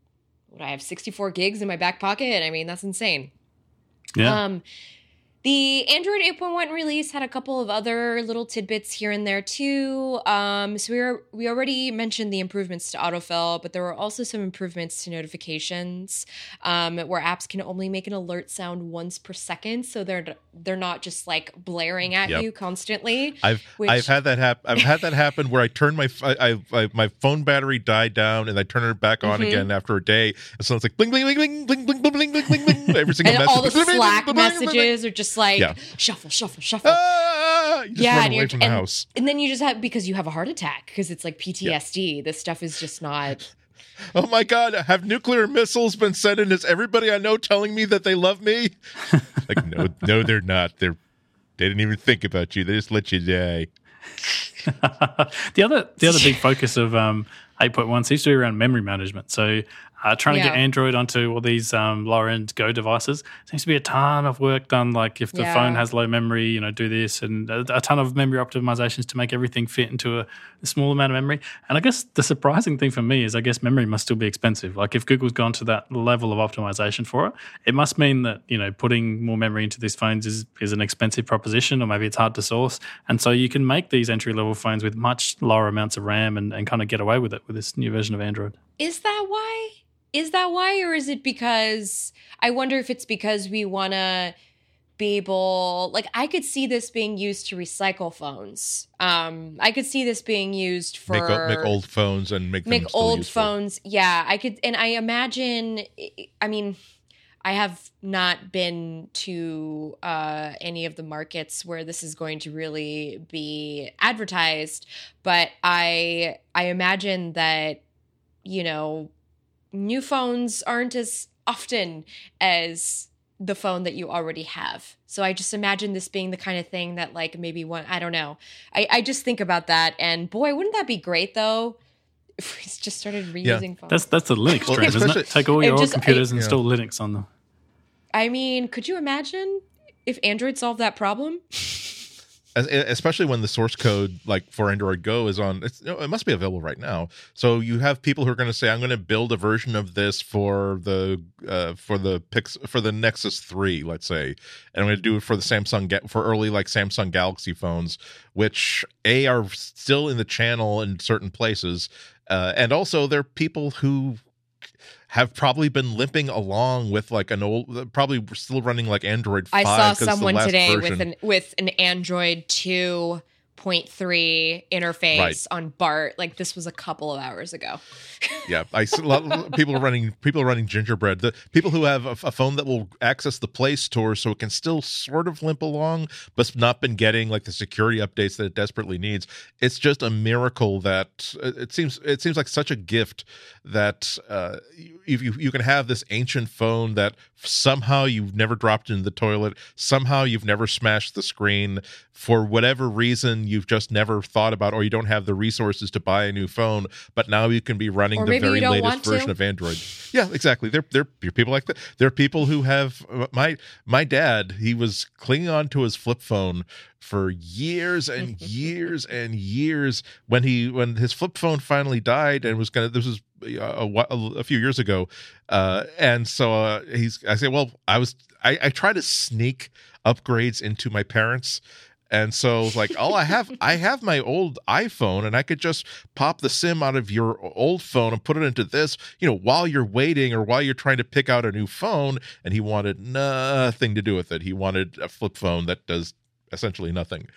I have 64 gigs in my back pocket. I mean, that's insane. Yeah. Um, the Android 8.1 release had a couple of other little tidbits here and there too. Um, so we were, we already mentioned the improvements to autofill, but there were also some improvements to notifications, um, where apps can only make an alert sound once per second, so they're they're not just like blaring at yep. you constantly. I've which... I've had that happen. I've had that happen where I turn my I, I, my phone battery died down and I turn it back on mm-hmm. again after a day, and so it's like bling bling bling bling bling bling Every single and message. all the Slack messages are just just like yeah. shuffle, shuffle, shuffle. Ah, yeah, and, away from the and, house. and then you just have because you have a heart attack because it's like PTSD. Yeah. This stuff is just not. Oh my God! Have nuclear missiles been sent in? Is everybody I know telling me that they love me? like no, no, they're not. They're they didn't even think about you. They just let you die. the other the other big focus of um, 8.1 seems to be around memory management. So uh, trying yeah. to get Android onto all these um, lower end Go devices seems to be a ton of work done. Like if the yeah. phone has low memory, you know, do this and a, a, ton of memory optimizations to make everything fit into a, a, small amount of memory. And I guess the surprising thing for me is I guess memory must still be expensive. Like if Google's gone to that level of optimization for it, it must mean that, you know, putting more memory into these phones is, is an expensive proposition or maybe it's hard to source. And so you can make these entry level phones with much lower amounts of RAM and, and kind of get away with it with this new version of Android. Is that why? Is that why or is it because i wonder if it's because we want to be able like i could see this being used to recycle phones um i could see this being used for make, make old phones and make make old useful. phones yeah i could and i imagine i mean i have not been to uh any of the markets where this is going to really be advertised but i i imagine that you know new phones aren't as often as the phone that you already have. So I just imagine this being the kind of thing that like maybe one I don't know. I, I just think about that and boy, wouldn't that be great though? If we just started reusing yeah. phones. That's that's the Linux well, trend, isn't it? Take all your old computers and install yeah. Linux on them. I mean, could you imagine if Android solved that problem? especially when the source code like for android go is on it must be available right now. So you have people who are going to say i'm going to build a version of this for the uh, for the pix for the nexus 3 let's say and i'm going to do it for the samsung for early like samsung galaxy phones which a are still in the channel in certain places uh, and also there are people who have probably been limping along with like an old, probably still running like Android. 5 I saw someone today version. with an with an Android two 0.3 interface right. on BART. Like this was a couple of hours ago. yeah, I see a lot of people are running people are running gingerbread. The people who have a, a, phone that will access the Play Store, so it can still sort of limp along, but not been getting like the security updates that it desperately needs. It's just a miracle that uh, it seems it seems like such a gift that uh, you, you you can have this ancient phone that somehow you've never dropped into the toilet, somehow you've never smashed the screen for whatever reason you've just never thought about or you don't have the resources to buy a new phone but now you can be running the very latest version to. of android yeah exactly there there are people like that there are people who have my my dad he was clinging on to his flip phone for years and years and years when he when his flip phone finally died and was gonna this was a, a, few years ago, uh, and so uh, he's. I say, well, I was. I, I try to sneak upgrades into my parents. And so like, oh, I have I have my old iPhone and I could just pop the SIM out of your old phone and put it into this, you know, while you're waiting or while you're trying to pick out a new phone. And he wanted nothing to do with it. He wanted a flip phone that does essentially nothing.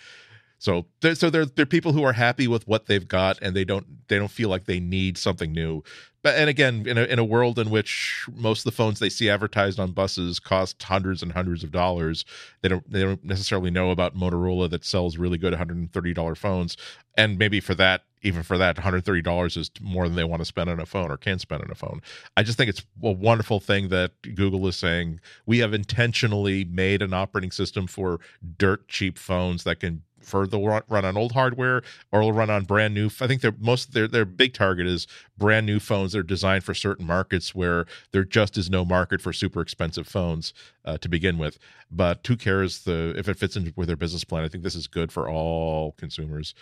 So, there, so there are people who are happy with what they've got, and they don't they don't feel like they need something new. But and again, in a in a world in which most of the phones they see advertised on buses cost hundreds and hundreds of dollars, they don't they don't necessarily know about Motorola that sells really good one hundred and thirty dollar phones, and maybe for that even for that, $130 is more than they want to spend on a phone or can spend on a phone. I just think it's a wonderful thing that Google is saying we have intentionally made an operating system for dirt cheap phones that can for they'll run on old hardware or will run on brand new. I think their most their their big target is brand new phones that are designed for certain markets where there just is no market for super expensive phones uh, to begin with. But who cares the if it fits in with their business plan? I think this is good for all consumers.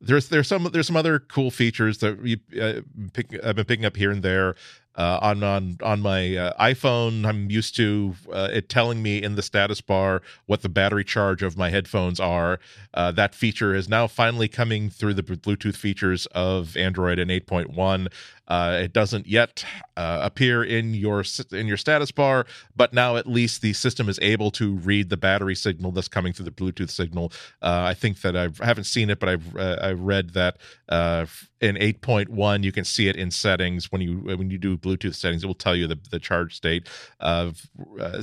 There's there's some there's some other cool features that we uh, pick, I've been picking up here and there uh, on on on my uh, iPhone, I'm used to uh, it telling me in the status bar what the battery charge of my headphones are. Uh, that feature is now finally coming through the Bluetooth features of Android in 8.1. Uh, it doesn't yet uh, appear in your in your status bar, but now at least the system is able to read the battery signal that's coming through the Bluetooth signal. I think that I've, I haven't seen it, but I've I read that in 8.1 you can see it in settings when you when you do Bluetooth settings. It will tell you the the charge state. Of uh,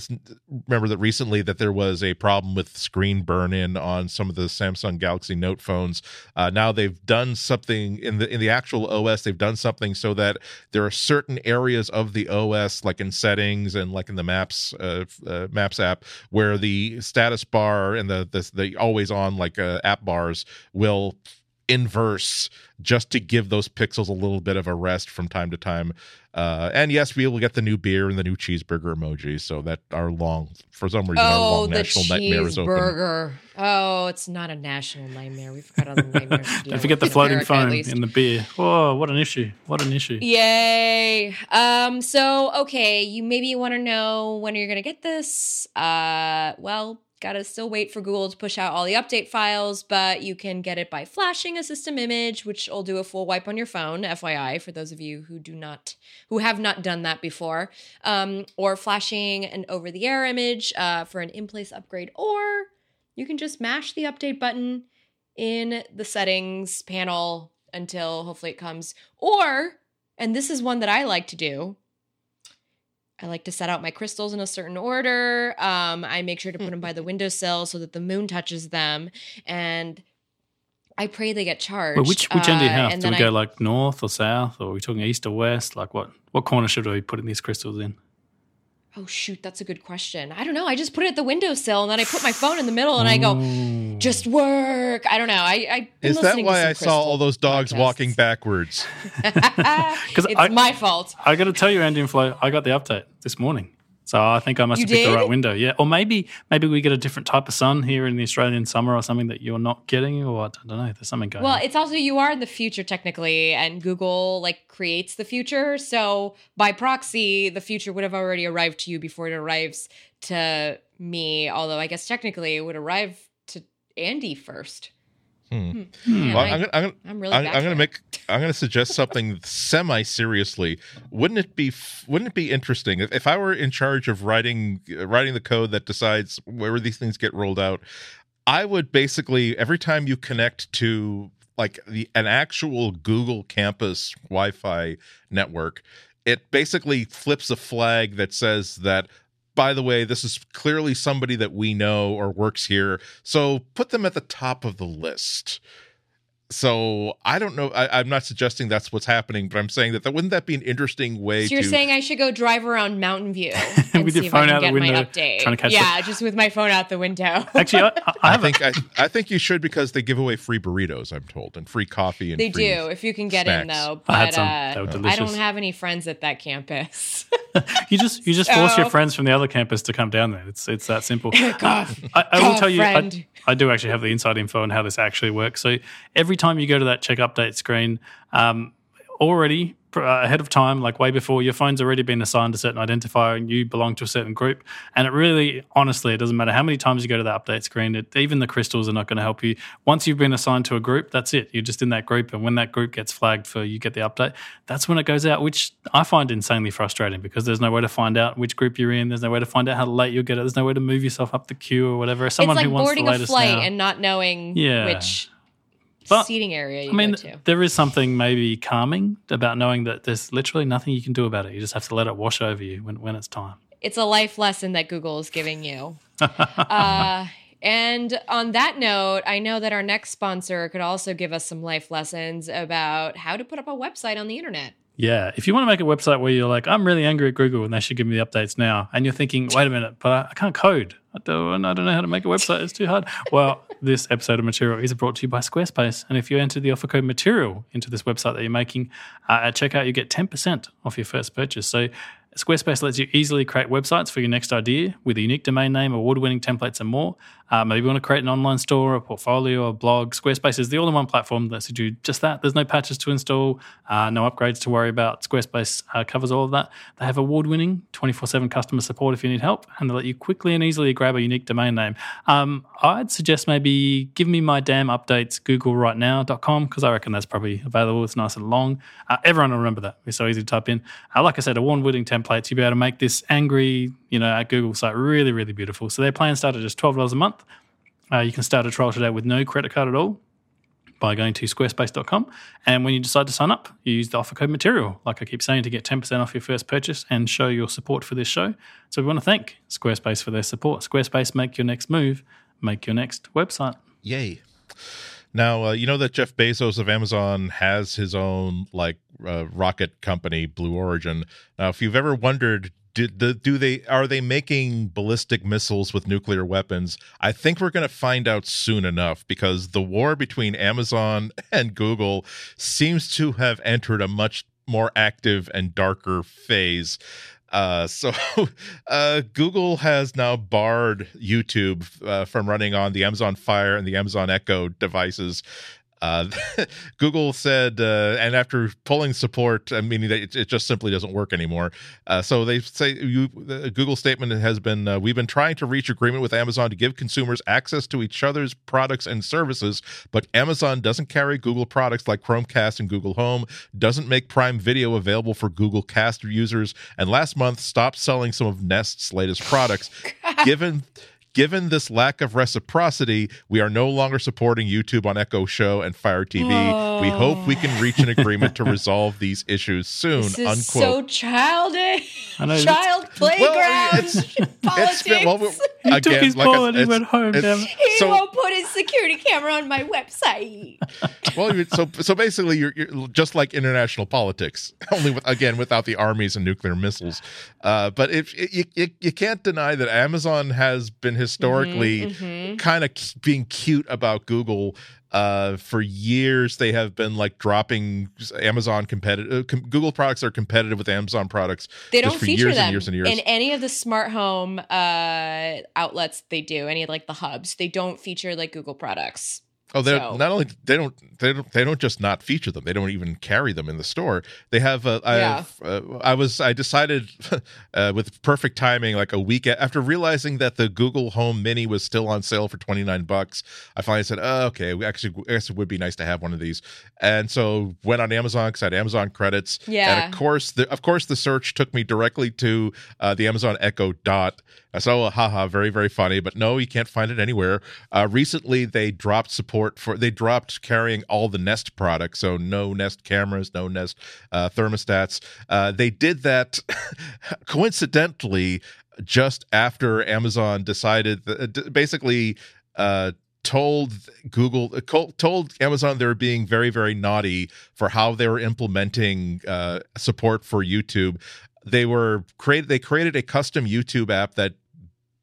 remember that recently that there was a problem with screen burn in on some of the Samsung Galaxy Note phones. now they've done something in the in the actual OS. They've done something so that there are certain areas of the OS, like in settings and like in the Maps uh, uh, Maps app, where the status bar and the the, the always on like uh, app bars will inverse just to give those pixels a little bit of a rest from time to time. Uh, and yes, we will get the new beer and the new cheeseburger emoji. So that our long, for some reason, oh, our long national nightmare is open. Burger. Oh, it's not a national nightmare. We forgot all the nightmares. Don't forget the floating foam in the beer. Oh, what an issue! What an issue! Yay! Um. So okay, you maybe want to know when are you're gonna get this. Uh. Well, Gotta still wait for Google to push out all the update files, but you can get it by flashing a system image, which will do a full wipe on your phone, FYI, for those of you who do not, who have not done that before, um, or flashing an over the air image uh, for an in place upgrade, or you can just mash the update button in the settings panel until hopefully it comes. Or, and this is one that I like to do, I like to set out my crystals in a certain order. Um, I make sure to put them by the windowsill so that the moon touches them, and I pray they get charged. Well, which which end do you have? Uh, do we go like north or south, or are we talking east or west? Like what what corner should we be putting these crystals in? Oh shoot, that's a good question. I don't know. I just put it at the windowsill and then I put my phone in the middle and I go, just work. I don't know. I, I is that why I saw all those dogs podcasts. walking backwards? Because it's I, my fault. I got to tell you, Andy and Flo, I got the update this morning. So I think I must you have picked did? the right window. Yeah. Or maybe maybe we get a different type of sun here in the Australian summer or something that you're not getting or I don't know. There's something going well, on. Well, it's also you are in the future technically and Google like creates the future. So by proxy, the future would have already arrived to you before it arrives to me, although I guess technically it would arrive to Andy first. Hmm. Hmm. Well, I, am gonna, I'm, I'm really. I'm, I'm gonna make. I'm gonna suggest something semi seriously. Wouldn't it be? Wouldn't it be interesting if, if I were in charge of writing writing the code that decides where these things get rolled out? I would basically every time you connect to like the an actual Google campus Wi-Fi network, it basically flips a flag that says that by the way, this is clearly somebody that we know or works here. So put them at the top of the list so I don't know. I, am not suggesting that's what's happening, but I'm saying that, that wouldn't that be an interesting way? So you're to, saying I should go drive around Mountain View and with see your phone if I can out get the window, my update? Trying to catch yeah, the... just with my phone out the window. Actually, I, I, I think I, I, think you should because they give away free burritos. I'm told and free coffee and they do if you can get snacks. in though. But I, had some. Uh, I don't have any friends at that campus. you just you just force your friends from the other campus to come down there. It's it's that simple. Cough, I, I will tell you. I do actually have the inside info on how this actually works. So every time you go to that check update screen, um, already uh, ahead of time, like way before your phone's already been assigned a certain identifier and you belong to a certain group. And it really, honestly, it doesn't matter how many times you go to the update screen. It, even the crystals are not going to help you. Once you've been assigned to a group, that's it. You're just in that group, and when that group gets flagged for you get the update, that's when it goes out. Which I find insanely frustrating because there's no way to find out which group you're in. There's no way to find out how late you'll get it. There's no way to move yourself up the queue or whatever. Someone it's like who wants boarding the a flight now, and not knowing Yeah. which But, seating area you I mean, there is something maybe calming about knowing that there's literally nothing you can do about it. You just have to let it wash over you when, when it's time. It's a life lesson that Google is giving you. uh, and on that note, I know that our next sponsor could also give us some life lessons about how to put up a website on the internet. Yeah, if you want to make a website where you're like, I'm really angry at Google and they should give me the updates now, and you're thinking, wait a minute, but I can't code. I don't, I don't know how to make a website. It's too hard. Well, this episode of Material is brought to you by Squarespace. And if you enter the offer code Material into this website that you're making uh, at checkout, you get 10% off your first purchase. So Squarespace lets you easily create websites for your next idea with a unique domain name, award winning templates, and more. Uh, maybe you want to create an online store, a portfolio, a blog. Squarespace is the all in one platform that you do just that. There's no patches to install, uh, no upgrades to worry about. Squarespace uh, covers all of that. They have award winning 24 7 customer support if you need help, and they let you quickly and easily grab a unique domain name. Um, I'd suggest maybe give me my damn updates, googlerightnow.com, because I reckon that's probably available. It's nice and long. Uh, everyone will remember that. It's so easy to type in. Uh, like I said, award winning templates. You'll be able to make this angry, you know, at Google site really, really beautiful. So their plan start at just $12 a month. Uh, you can start a trial today with no credit card at all by going to squarespace.com. And when you decide to sign up, you use the offer code material, like I keep saying, to get 10% off your first purchase and show your support for this show. So we want to thank Squarespace for their support. Squarespace, make your next move, make your next website. Yay. Now, uh, you know that Jeff Bezos of Amazon has his own like uh, rocket company, Blue Origin. Now, if you've ever wondered, did the, do they are they making ballistic missiles with nuclear weapons? I think we're going to find out soon enough because the war between Amazon and Google seems to have entered a much more active and darker phase. Uh, so uh, Google has now barred YouTube uh, from running on the Amazon Fire and the Amazon Echo devices. Uh, Google said, uh, and after pulling support, I mean, it, it just simply doesn't work anymore. Uh, so they say, you, the Google statement has been, uh, we've been trying to reach agreement with Amazon to give consumers access to each other's products and services, but Amazon doesn't carry Google products like Chromecast and Google Home, doesn't make Prime Video available for Google Cast users, and last month stopped selling some of Nest's latest products. Given Given this lack of reciprocity, we are no longer supporting YouTube on Echo Show and Fire TV. Oh. We hope we can reach an agreement to resolve these issues soon. This is unquote. so childish. Child playground. Well, it's, politics. It's been, well, he again, took his like ball and he went home. He so, won't put his security camera on my website. well, so so basically, you're, you're, just like international politics, only with again without the armies and nuclear missiles. Uh, but if you, you you can't deny that Amazon has been historically mm-hmm, mm-hmm. kind of being cute about Google. Uh, for years, they have been like dropping Amazon competitive. Uh, com- Google products are competitive with Amazon products. They don't feature years them and years and years. in any of the smart home uh, outlets. They do any like the hubs. They don't feature like Google products. Oh, they so. not only they don't they don't they don't just not feature them. They don't even carry them in the store. They have. Uh, I, yeah. uh, I was I decided uh, with perfect timing, like a week after realizing that the Google Home Mini was still on sale for twenty nine bucks. I finally said, "Oh, okay, we actually, I guess it would be nice to have one of these." And so went on Amazon because I had Amazon credits. Yeah. And of course, the of course the search took me directly to uh, the Amazon Echo Dot. So, haha, very very funny. But no, you can't find it anywhere. Uh, recently, they dropped support support for they dropped carrying all the Nest products, so no Nest cameras, no Nest uh, thermostats. Uh, they did that coincidentally just after Amazon decided that, uh, basically uh, told Google uh, told Amazon they were being very very naughty for how they were implementing uh, support for YouTube. They were created they created a custom YouTube app that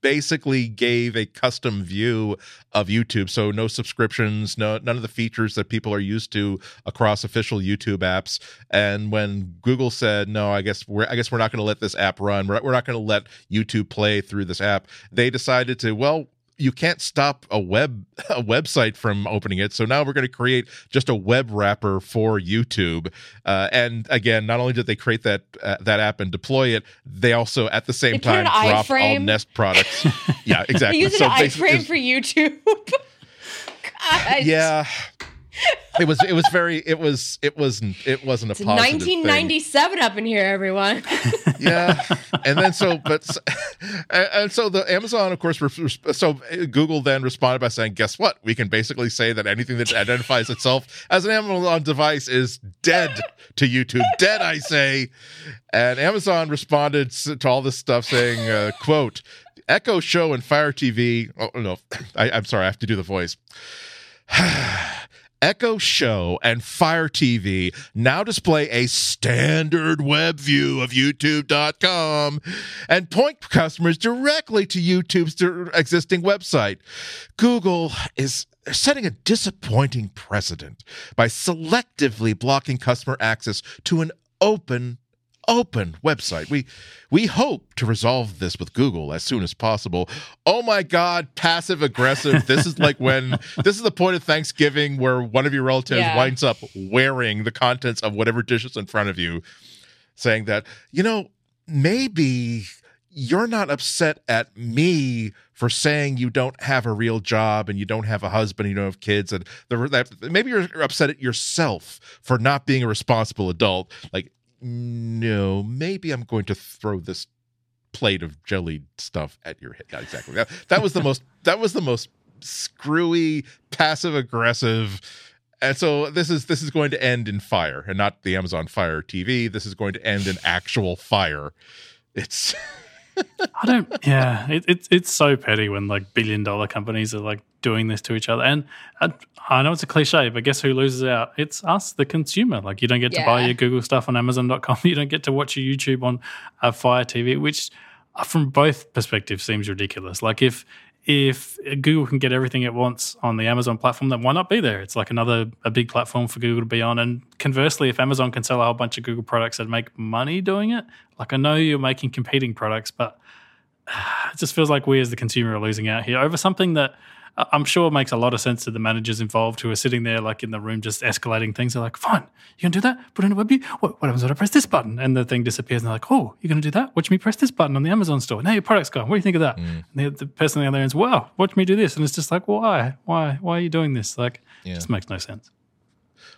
basically gave a custom view of YouTube. So no subscriptions, no none of the features that people are used to across official YouTube apps. And when Google said, "No, I guess we're I guess we're not going to let this app run. We're, we're not going to let YouTube play through this app," they decided to well you can't stop a web a website from opening it. So now we're going to create just a web wrapper for YouTube. Uh, and again, not only did they create that uh, that app and deploy it, they also at the same they time dropped all Nest products. yeah, exactly. they use so an iframe for YouTube. God. Yeah it was it was very it was it wasn't it wasn't a it's positive 1997 thing. up in here everyone. Yeah. And then so but and so the amazon of course so google then responded by saying guess what? We can basically say that anything that identifies itself as an amazon device is dead to youtube. Dead i say. And amazon responded to all this stuff saying uh, quote echo show and fire tv oh no I, i'm sorry i have to do the voice Echo Show and Fire TV now display a standard web view of YouTube.com and point customers directly to YouTube's existing website. Google is setting a disappointing precedent by selectively blocking customer access to an open open website. We we hope to resolve this with Google as soon as possible. Oh my god, passive aggressive. this is like when this is the point of Thanksgiving where one of your relatives yeah. winds up wearing the contents of whatever dish is in front of you saying that, you know, maybe you're not upset at me for saying you don't have a real job and you don't have a husband and you don't have kids and the, that maybe you're upset at yourself for not being a responsible adult like no, maybe I'm going to throw this plate of jellied stuff at your head. Not exactly. That, that was the most. That was the most screwy, passive aggressive. And so this is this is going to end in fire, and not the Amazon Fire TV. This is going to end in actual fire. It's. I don't. Yeah, it, it's it's so petty when like billion dollar companies are like doing this to each other. And I, I, know it's a cliche, but guess who loses out? It's us, the consumer. Like you don't get yeah. to buy your Google stuff on Amazon.com. You don't get to watch your YouTube on a Fire TV, which uh, from both perspectives seems ridiculous. Like if if Google can get everything it wants on the Amazon platform, then why not be there? It's like another a big platform for Google to be on. And conversely, if Amazon can sell a whole bunch of Google products and make money doing it, like I know you're making competing products, but it just feels like we as the consumer are losing out here over something that I'm sure it makes a lot of sense to the managers involved who are sitting there like in the room just escalating things. They're like, fine, you can do that? Put in a web view? What, what happens when I press this button? And the thing disappears and they're like, oh, you're going to do that? Watch me press this button on the Amazon store. Now your product's gone. What do you think of that? Mm. And the, the, person on the other end is, wow, watch me do this. And it's just like, why? Why? Why are you doing this? Like, yeah. it just makes no sense.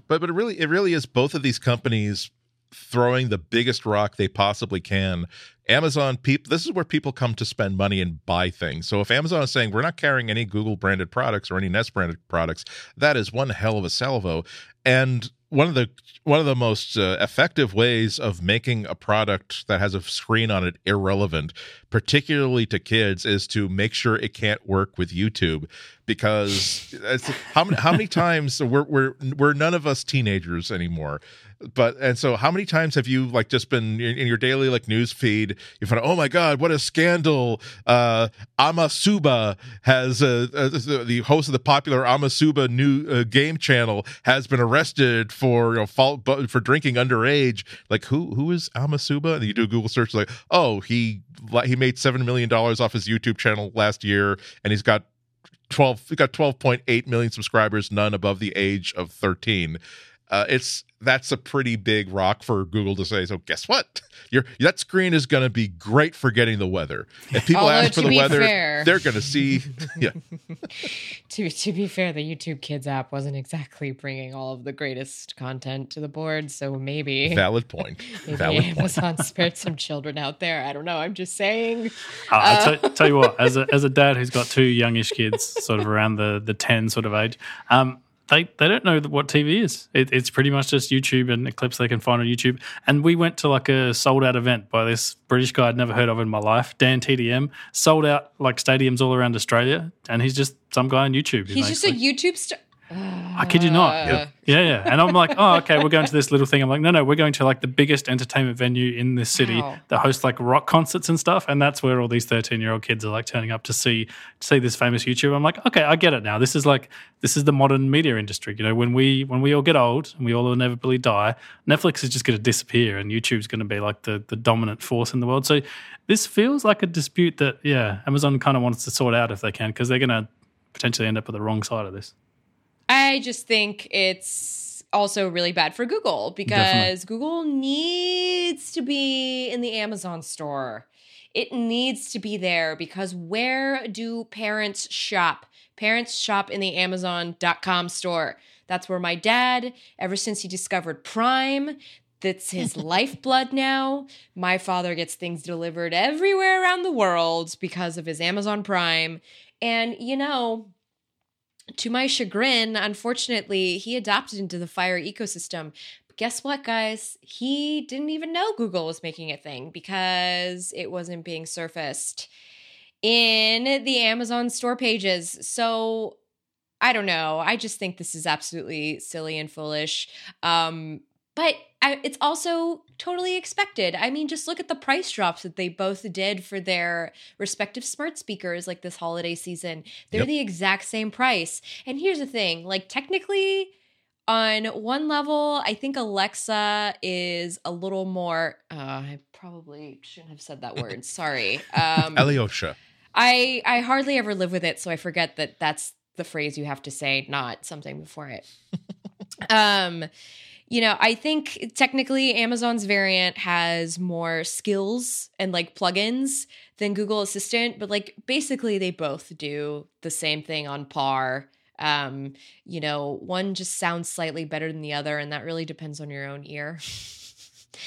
But, but it really, it really is both of these companies throwing the biggest rock they possibly can. Amazon people this is where people come to spend money and buy things. So if Amazon is saying we're not carrying any Google branded products or any Nest branded products, that is one hell of a salvo. And one of the one of the most uh, effective ways of making a product that has a screen on it irrelevant, particularly to kids, is to make sure it can't work with YouTube. Because how many how many times we're we're we're none of us teenagers anymore but and so how many times have you like just been in, in your daily like news feed you find oh my god what a scandal uh amasuba has uh, uh the host of the popular amasuba new uh, game channel has been arrested for you know fault for drinking underage. Like who who is amasuba? And you do a google search like oh he he made 7 million dollars off his youtube channel last year and he's got 12 he got 12.8 million subscribers none above the age of 13 uh, it's that's a pretty big rock for Google to say. So guess what? Your that screen is going to be great for getting the weather. If people Although, ask for the weather, fair, they're going to see. Yeah. to to be fair, the YouTube Kids app wasn't exactly bringing all of the greatest content to the board, so maybe valid point. maybe valid Amazon point. spared some children out there. I don't know. I'm just saying. Uh, uh, t- tell you what, as a as a dad who's got two youngish kids, sort of around the the ten sort of age, um, they they don't know what TV is. It, it's pretty much just YouTube and clips they can find on YouTube. And we went to like a sold out event by this British guy I'd never heard of in my life, Dan TDM, sold out like stadiums all around Australia, and he's just some guy on YouTube. He's just a YouTube star. I kid you not. Uh. Yeah, yeah. And I'm like, oh, okay, we're going to this little thing. I'm like, no, no, we're going to like the biggest entertainment venue in this city wow. that hosts like rock concerts and stuff. And that's where all these 13 year old kids are like turning up to see to see this famous YouTuber. I'm like, okay, I get it now. This is like this is the modern media industry. You know, when we when we all get old and we all inevitably die, Netflix is just going to disappear and YouTube's going to be like the the dominant force in the world. So this feels like a dispute that yeah, Amazon kind of wants to sort out if they can because they're going to potentially end up at the wrong side of this. I just think it's also really bad for Google because Definitely. Google needs to be in the Amazon store. It needs to be there because where do parents shop? Parents shop in the Amazon.com store. That's where my dad, ever since he discovered Prime, that's his lifeblood now. My father gets things delivered everywhere around the world because of his Amazon Prime. And, you know, to my chagrin, unfortunately, he adopted into the Fire ecosystem. But guess what, guys? He didn't even know Google was making a thing because it wasn't being surfaced in the Amazon store pages. So I don't know. I just think this is absolutely silly and foolish. Um, but I, it's also totally expected. I mean, just look at the price drops that they both did for their respective smart speakers like this holiday season. They're yep. the exact same price. And here's the thing like, technically, on one level, I think Alexa is a little more. Uh, I probably shouldn't have said that word. Sorry. Um, Alyosha. I I hardly ever live with it, so I forget that that's the phrase you have to say, not something before it. um you know, I think technically Amazon's variant has more skills and like plugins than Google Assistant, but like basically they both do the same thing on par. Um, you know, one just sounds slightly better than the other, and that really depends on your own ear.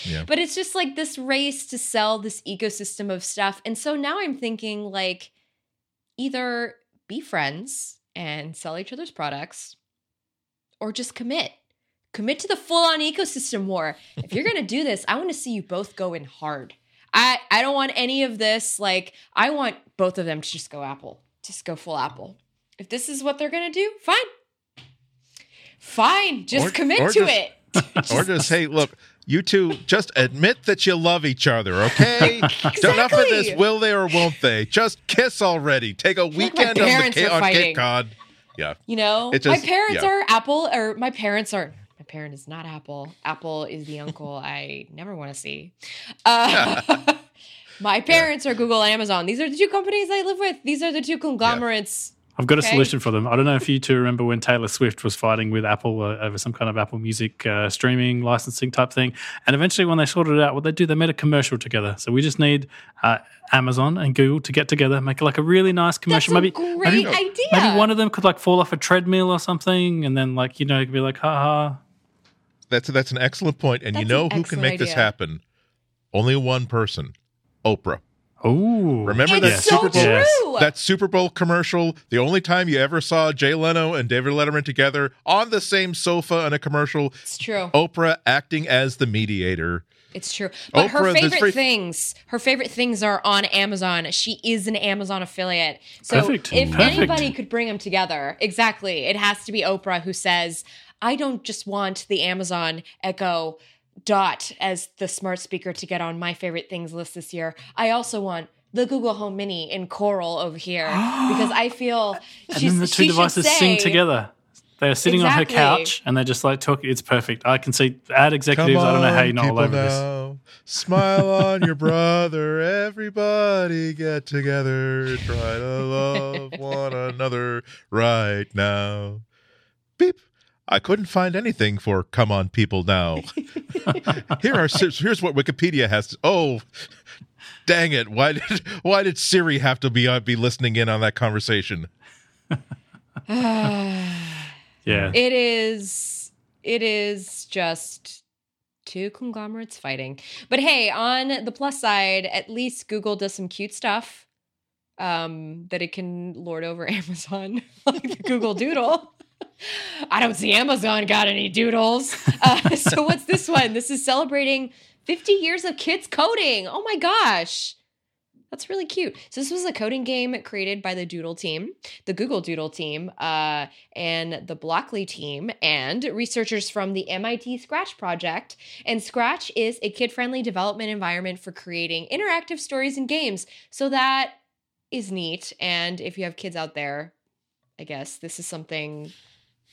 Yeah. But it's just like this race to sell this ecosystem of stuff. And so now I'm thinking like either be friends and sell each other's products or just commit commit to the full on ecosystem war. If you're going to do this, I want to see you both go in hard. I, I don't want any of this. Like, I want both of them to just go Apple, just go full Apple. If this is what they're going to do, fine. Fine. Just or, commit or to just, it. or just, hey, look, you two just admit that you love each other, okay? exactly. Enough of this will they or won't they? Just kiss already. Take a weekend on, the, on Cape Cod. Yeah. You know, just, my parents yeah. are Apple, or my parents are my parent is not Apple. Apple is the uncle I never want to see. Uh, my parents yeah. are Google and Amazon. These are the two companies I live with. These are the two conglomerates. Yeah. I've got a solution for them. I don't know if you two remember when Taylor Swift was fighting with Apple uh, over some kind of Apple Music uh, streaming licensing type thing. And eventually, when they sorted it out, what they do, they made a commercial together. So we just need uh, Amazon and Google to get together, make like a really nice commercial. That's maybe, great maybe, idea. Maybe one of them could like fall off a treadmill or something, and then like you know, be like, ha ha, that's that's an excellent point, and that's you know who can make idea. this happen? Only one person, Oprah. Oh, remember that so Super Bowl? True. That Super Bowl commercial. The only time you ever saw Jay Leno and David Letterman together on the same sofa in a commercial. It's true. Oprah acting as the mediator. It's true. But Oprah, her favorite things, her favorite things are on Amazon. She is an Amazon affiliate. So Perfect. if Perfect. anybody could bring them together, exactly, it has to be Oprah who says, I don't just want the Amazon Echo Dot as the smart speaker to get on my favorite things list this year. I also want the Google Home Mini in Coral over here because I feel and then the two devices say, sing together. They are sitting exactly. on her couch and they're just like talking. It's perfect. I can see ad executives. On, I don't know how you're not all over now. this. Smile on your brother. Everybody get together. Try to love one another right now. Beep. I couldn't find anything for "Come on, people now." Here are here's what Wikipedia has. To, oh, dang it! Why did why did Siri have to be uh, be listening in on that conversation? yeah, it is. It is just two conglomerates fighting. But hey, on the plus side, at least Google does some cute stuff um, that it can lord over Amazon, like the Google Doodle. I don't see Amazon got any doodles. Uh, so what's this one? This is celebrating 50 years of kids coding. Oh my gosh. That's really cute. So this was a coding game created by the Doodle team, the Google Doodle team, uh, and the Blockly team, and researchers from the MIT Scratch project. And Scratch is a kid-friendly development environment for creating interactive stories and games. So that is neat. And if you have kids out there, I guess this is something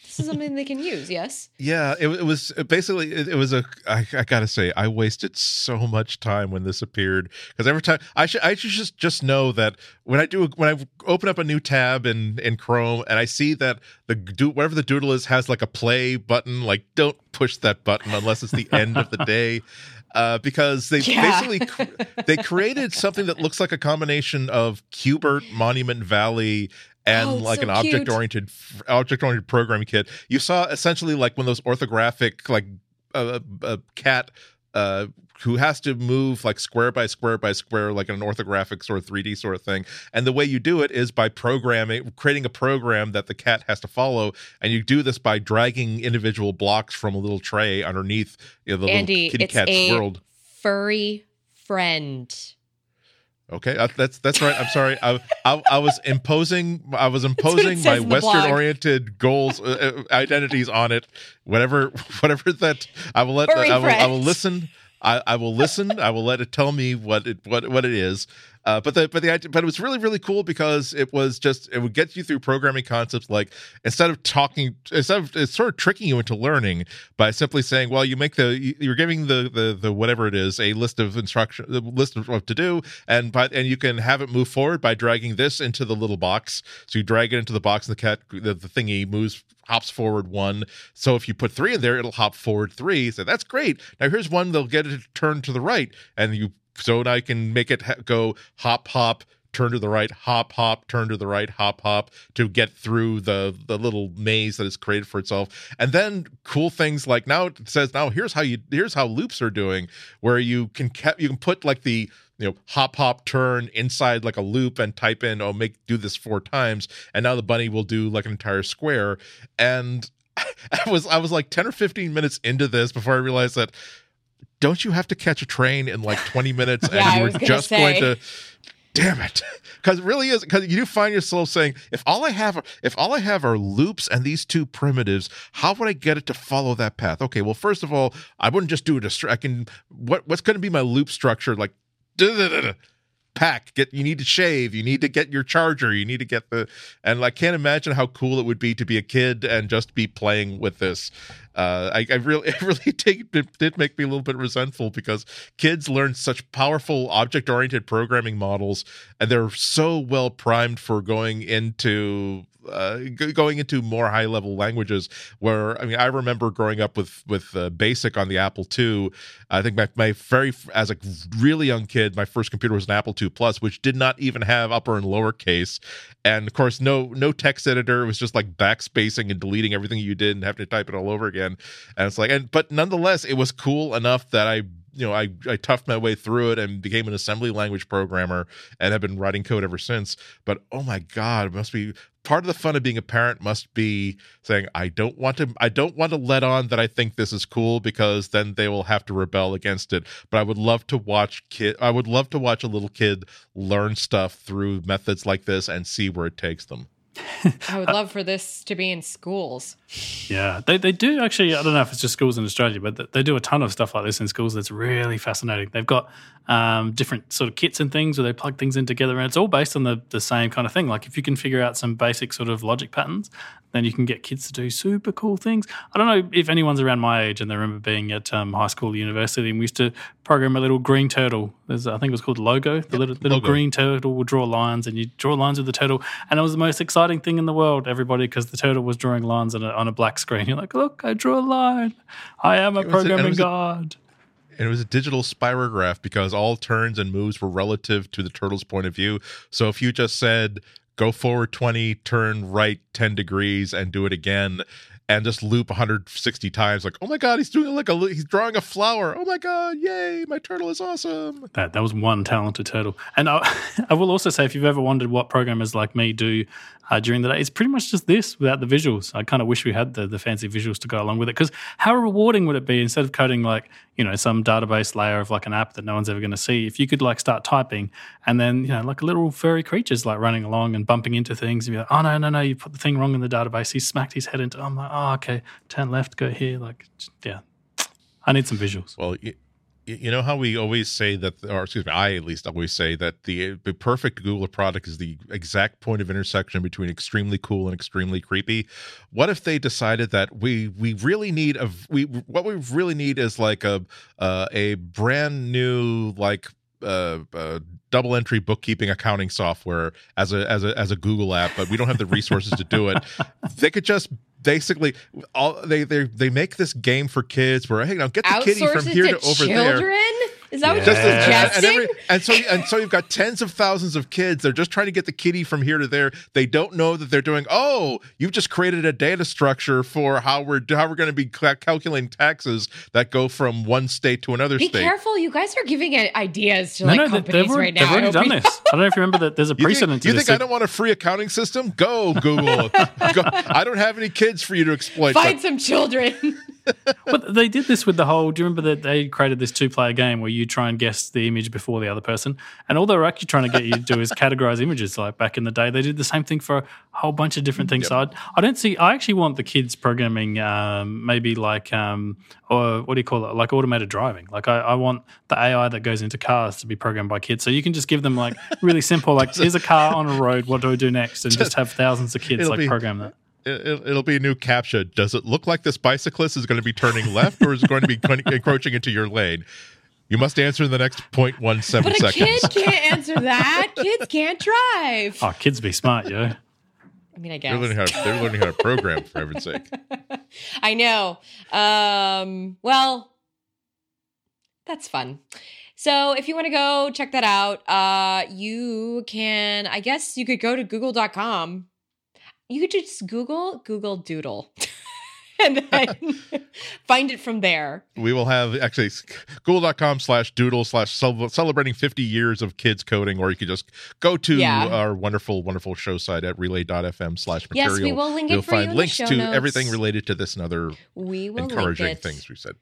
this is something they can use yes yeah it, it was basically it, it, was a I, I gotta say i wasted so much time when this appeared because every time i should i should just just know that when i do when i open up a new tab in in chrome and i see that the do whatever the doodle is has like a play button like don't push that button unless it's the end of the day uh, because they yeah. basically they created something that looks like a combination of Q*bert, Monument Valley, and oh, like so an object oriented object oriented programming kit. You saw essentially like one of those orthographic like a uh, uh, cat uh, who has to move like square by square by square, like an orthographic sort of 3D sort of thing. And the way you do it is by programming, creating a program that the cat has to follow. And you do this by dragging individual blocks from a little tray underneath you know, the Andy, little kitty it's cat's a world. Furry friend. Okay, uh, that's that's right. I'm sorry. I, I, I was imposing I was imposing my Western oriented goals uh, uh, identities on it. Whatever whatever that I will let I will, I will listen. I, I will listen. I will let it tell me what it what what it is. Uh, but the but the but it was really really cool because it was just it would get you through programming concepts like instead of talking instead of it's sort of tricking you into learning by simply saying well you make the you're giving the the, the whatever it is a list of instruction the list of what to do and but and you can have it move forward by dragging this into the little box so you drag it into the box and the cat the, the thingy moves hops forward one. So if you put three in there, it'll hop forward three. So that's great. Now here's one they'll get it to turn to the right, and you so I can make it go hop hop turn to the right hop hop turn to the right hop hop to get through the the little maze that is created for itself. And then cool things like now it says now here's how you here's how loops are doing where you can kept you can put like the you know hop hop turn inside like a loop and type in oh make do this four times and now the bunny will do like an entire square. And I was I was like 10 or 15 minutes into this before I realized that don't you have to catch a train in like 20 minutes and yeah, you were just say. going to damn it. Because it really is because you do find yourself saying if all i have if all i have are loops and these two primitives how would i get it to follow that path? Okay well first of all i wouldn't just do it i can what what's going to be my loop structure? Like pack get you need to shave you need to get your charger you need to get the and i can't imagine how cool it would be to be a kid and just be playing with this. Uh, I, I, really, it really it did make me a little bit resentful because kids learn such powerful object-oriented programming models, and they're so well primed for going into uh, going into more high level languages where i mean i remember growing up with with uh, basic on the apple ii i think my, my very as a really young kid my first computer was an apple ii plus which did not even have upper and lower case. And of course no no text editor. It was just like backspacing and deleting everything you did and having to type it all over again. And it's like and but nonetheless it was cool enough that i you know, I, I toughed my way through it and became an assembly language programmer and have been writing code ever since. But oh my God, it must be part of the fun of being a parent must be saying, I don't want to I don't want to let on that I think this is cool because then they will have to rebel against it. But I would love to watch kid I would love to watch a little kid learn stuff through methods like this and see where it takes them. I would love for this to be in schools. Yeah, they, they do actually. I don't know if it's just schools in Australia, but they do a ton of stuff like this in schools. That's really fascinating. They've got um, different sort of kits and things where they plug things in together, and it's all based on the, the same kind of thing. Like if you can figure out some basic sort of logic patterns, then you can get kids to do super cool things. I don't know if anyone's around my age and they remember being at um, high school, or university, and we used to program a little green turtle. There's, I think it was called Logo. The yep, little, little logo. green turtle would draw lines, and you draw lines with the turtle, and it was the most exciting thing in the world. Everybody, because the turtle was drawing lines on a, on a black screen. You're like, look, I drew a line. I am a programming a, god. and it was a digital spirograph because all turns and moves were relative to the turtle's point of view. So if you just said go forward 20, turn right 10 degrees, and do it again and just loop 160 times like oh my god he's doing like a he's drawing a flower. Oh my god yay my turtle is awesome. That that was one talented turtle. And i, I will also say if you've ever wondered what programmers like me do uh, during the day it's pretty much just this without the visuals. I kind of wish we had the, the fancy visuals to go along with it because how rewarding would it be instead of coding like you know some database layer of like an app that no one's ever going to see if you could like start typing and then you know like little furry creatures like running along and bumping into things and be like oh no no no you put the thing wrong in the database. He smacked his head into i'm like oh okay turn left go here like yeah. I need some visuals. Well you, you know how we always say that or excuse me i at least always say that the, the perfect google product is the exact point of intersection between extremely cool and extremely creepy. What if they decided that we we really need a we what we really need is like a uh, a brand new like uh, uh, double entry bookkeeping accounting software as a as a as a Google app, but we don't have the resources to do it. They could just basically all they they they make this game for kids where hey now get the kitty from here to, to over children? there is that what you're suggesting? And, every, and, so, and so you've got tens of thousands of kids. They're just trying to get the kitty from here to there. They don't know that they're doing. Oh, you've just created a data structure for how we're how we're going to be calculating taxes that go from one state to another be state. Be careful, you guys are giving ideas to no, like no, companies they've, right now. They've already done this. I don't know if you remember that. There's a precedent. You think, you think I don't want a free accounting system? Go Google. go. I don't have any kids for you to exploit. Find but, some children. But they did this with the whole. Do you remember that they created this two-player game where you try and guess the image before the other person, and all they're actually trying to get you to do is categorize images. Like back in the day, they did the same thing for a whole bunch of different things. Yep. So I, I, don't see. I actually want the kids programming, um, maybe like, um, or what do you call it? Like automated driving. Like I, I, want the AI that goes into cars to be programmed by kids. So you can just give them like really simple, like here's a car on a road. What do I do next? And just have thousands of kids like be, program that it, will be a new captcha. Does it look like this bicyclist is going to be turning left, or is it going to be encroaching into your lane? You must answer in the next 0.17 seconds. But a kid can't answer that. Kids can't drive. Oh, kids be smart, yeah. I mean, I guess they're learning how to, they're learning how to program for heaven's sake. I know. Um, well, that's fun. So if you want to go check that out, uh, you can. I guess you could go to Google.com you could just Google Google Doodle. and then find it from there. We will have actually google.com slash doodle slash celebrating 50 years of kids coding, or you could just go to yeah. our wonderful, wonderful show site at relay.fm slash material. Yes, we will link You'll it for find you links to notes. everything related to this and other we will encouraging things we said.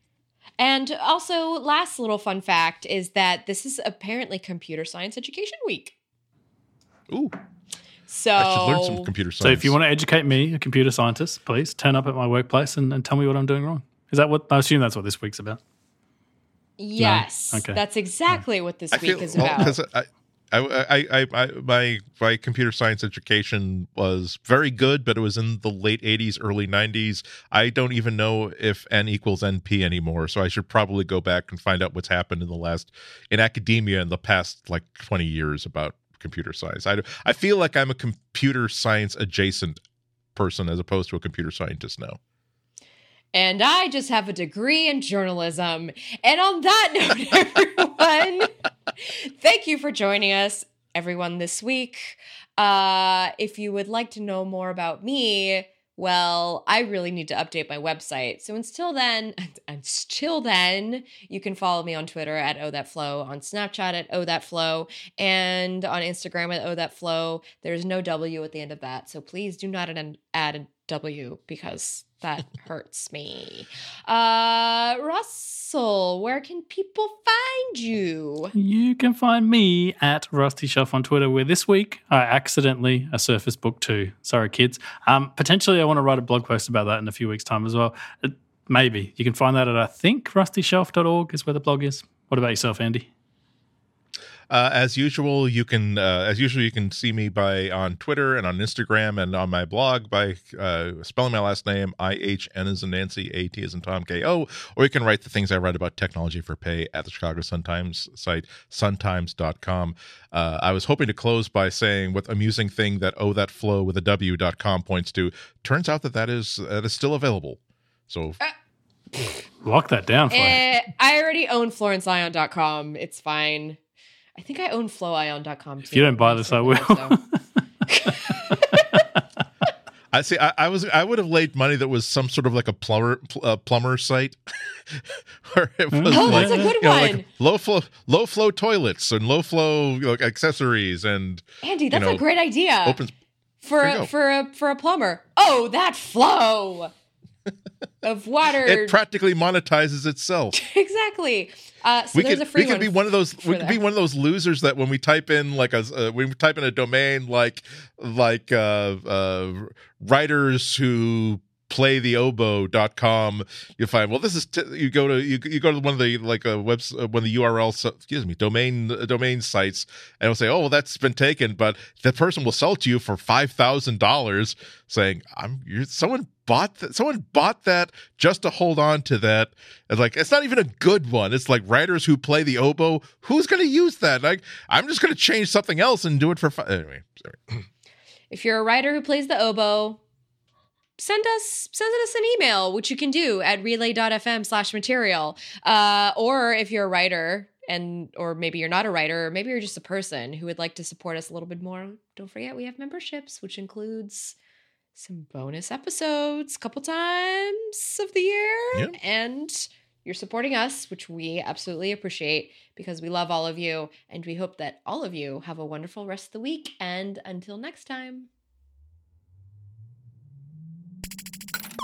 And also, last little fun fact is that this is apparently Computer Science Education Week. Ooh. So I should learn some computer science. So if you want to educate me, a computer scientist, please turn up at my workplace and, and tell me what I'm doing wrong. Is that what I assume that's what this week's about? Yes. No? Okay. That's exactly no. what this I week feel, is well, about. I, I, I, I, my my computer science education was very good, but it was in the late '80s, early '90s. I don't even know if n equals np anymore, so I should probably go back and find out what's happened in the last in academia in the past like 20 years about computer science. I, I feel like I'm a computer science adjacent person as opposed to a computer scientist now. And I just have a degree in journalism. And on that note, everyone, thank you for joining us, everyone, this week. Uh, if you would like to know more about me, well, I really need to update my website. So until then, until then, you can follow me on Twitter at Oh That Flo, on Snapchat at Oh That Flo, and on Instagram at Oh That Flo. There's no W at the end of that, so please do not add a W because that hurts me. Uh, Russell, where can people find you? You can find me at Rusty Shelf on Twitter, where this week I accidentally a Surface Book 2. Sorry, kids. Um, potentially, I want to write a blog post about that in a few weeks' time as well. Uh, maybe. You can find that at, I think, rustyshelf.org is where the blog is. What about yourself, Andy? Uh, as usual, you can uh, as usual you can see me by on Twitter and on Instagram and on my blog by uh, spelling my last name I H N is in Nancy A T is in Tom K O, or you can write the things I write about technology for pay at the Chicago Sun Times site suntimes.com. Uh, I was hoping to close by saying what amusing thing that oh that flow with a W dot com points to. Turns out that that is that is still available. So. Uh, Lock that down. For uh, I already own FlorenceIon.com. It's fine. I think I own flowion.com too. If you don't buy this, I will. I see. I, I, was. I would have laid money that was some sort of like a plumber pl- uh, plumber site, where it was oh, like, that's a good you know, one. Like low flow, low flow toilets and low flow you know, accessories and. Andy, that's you know, a great idea. Opens for a, for a for a plumber. Oh, that flow of water. it practically monetizes itself. exactly. Uh, so we there's could, a free we could be one of those. We could be one of those losers that when we type in like a uh, we type in a domain like like uh, uh, writers who play the oboe.com you find well this is t- you go to you, you go to one of the like a uh, webs uh, one of the url excuse me domain uh, domain sites and it'll say oh well that's been taken but the person will sell to you for five thousand dollars saying i'm you're someone bought that someone bought that just to hold on to that. And like it's not even a good one. It's like writers who play the oboe who's going to use that? Like i'm just going to change something else and do it for fun anyway sorry. if you're a writer who plays the oboe send us send us an email, which you can do at relay.fm slash material. Uh, or if you're a writer and or maybe you're not a writer, or maybe you're just a person who would like to support us a little bit more, don't forget we have memberships, which includes some bonus episodes a couple times of the year. Yeah. And you're supporting us, which we absolutely appreciate because we love all of you. And we hope that all of you have a wonderful rest of the week. And until next time.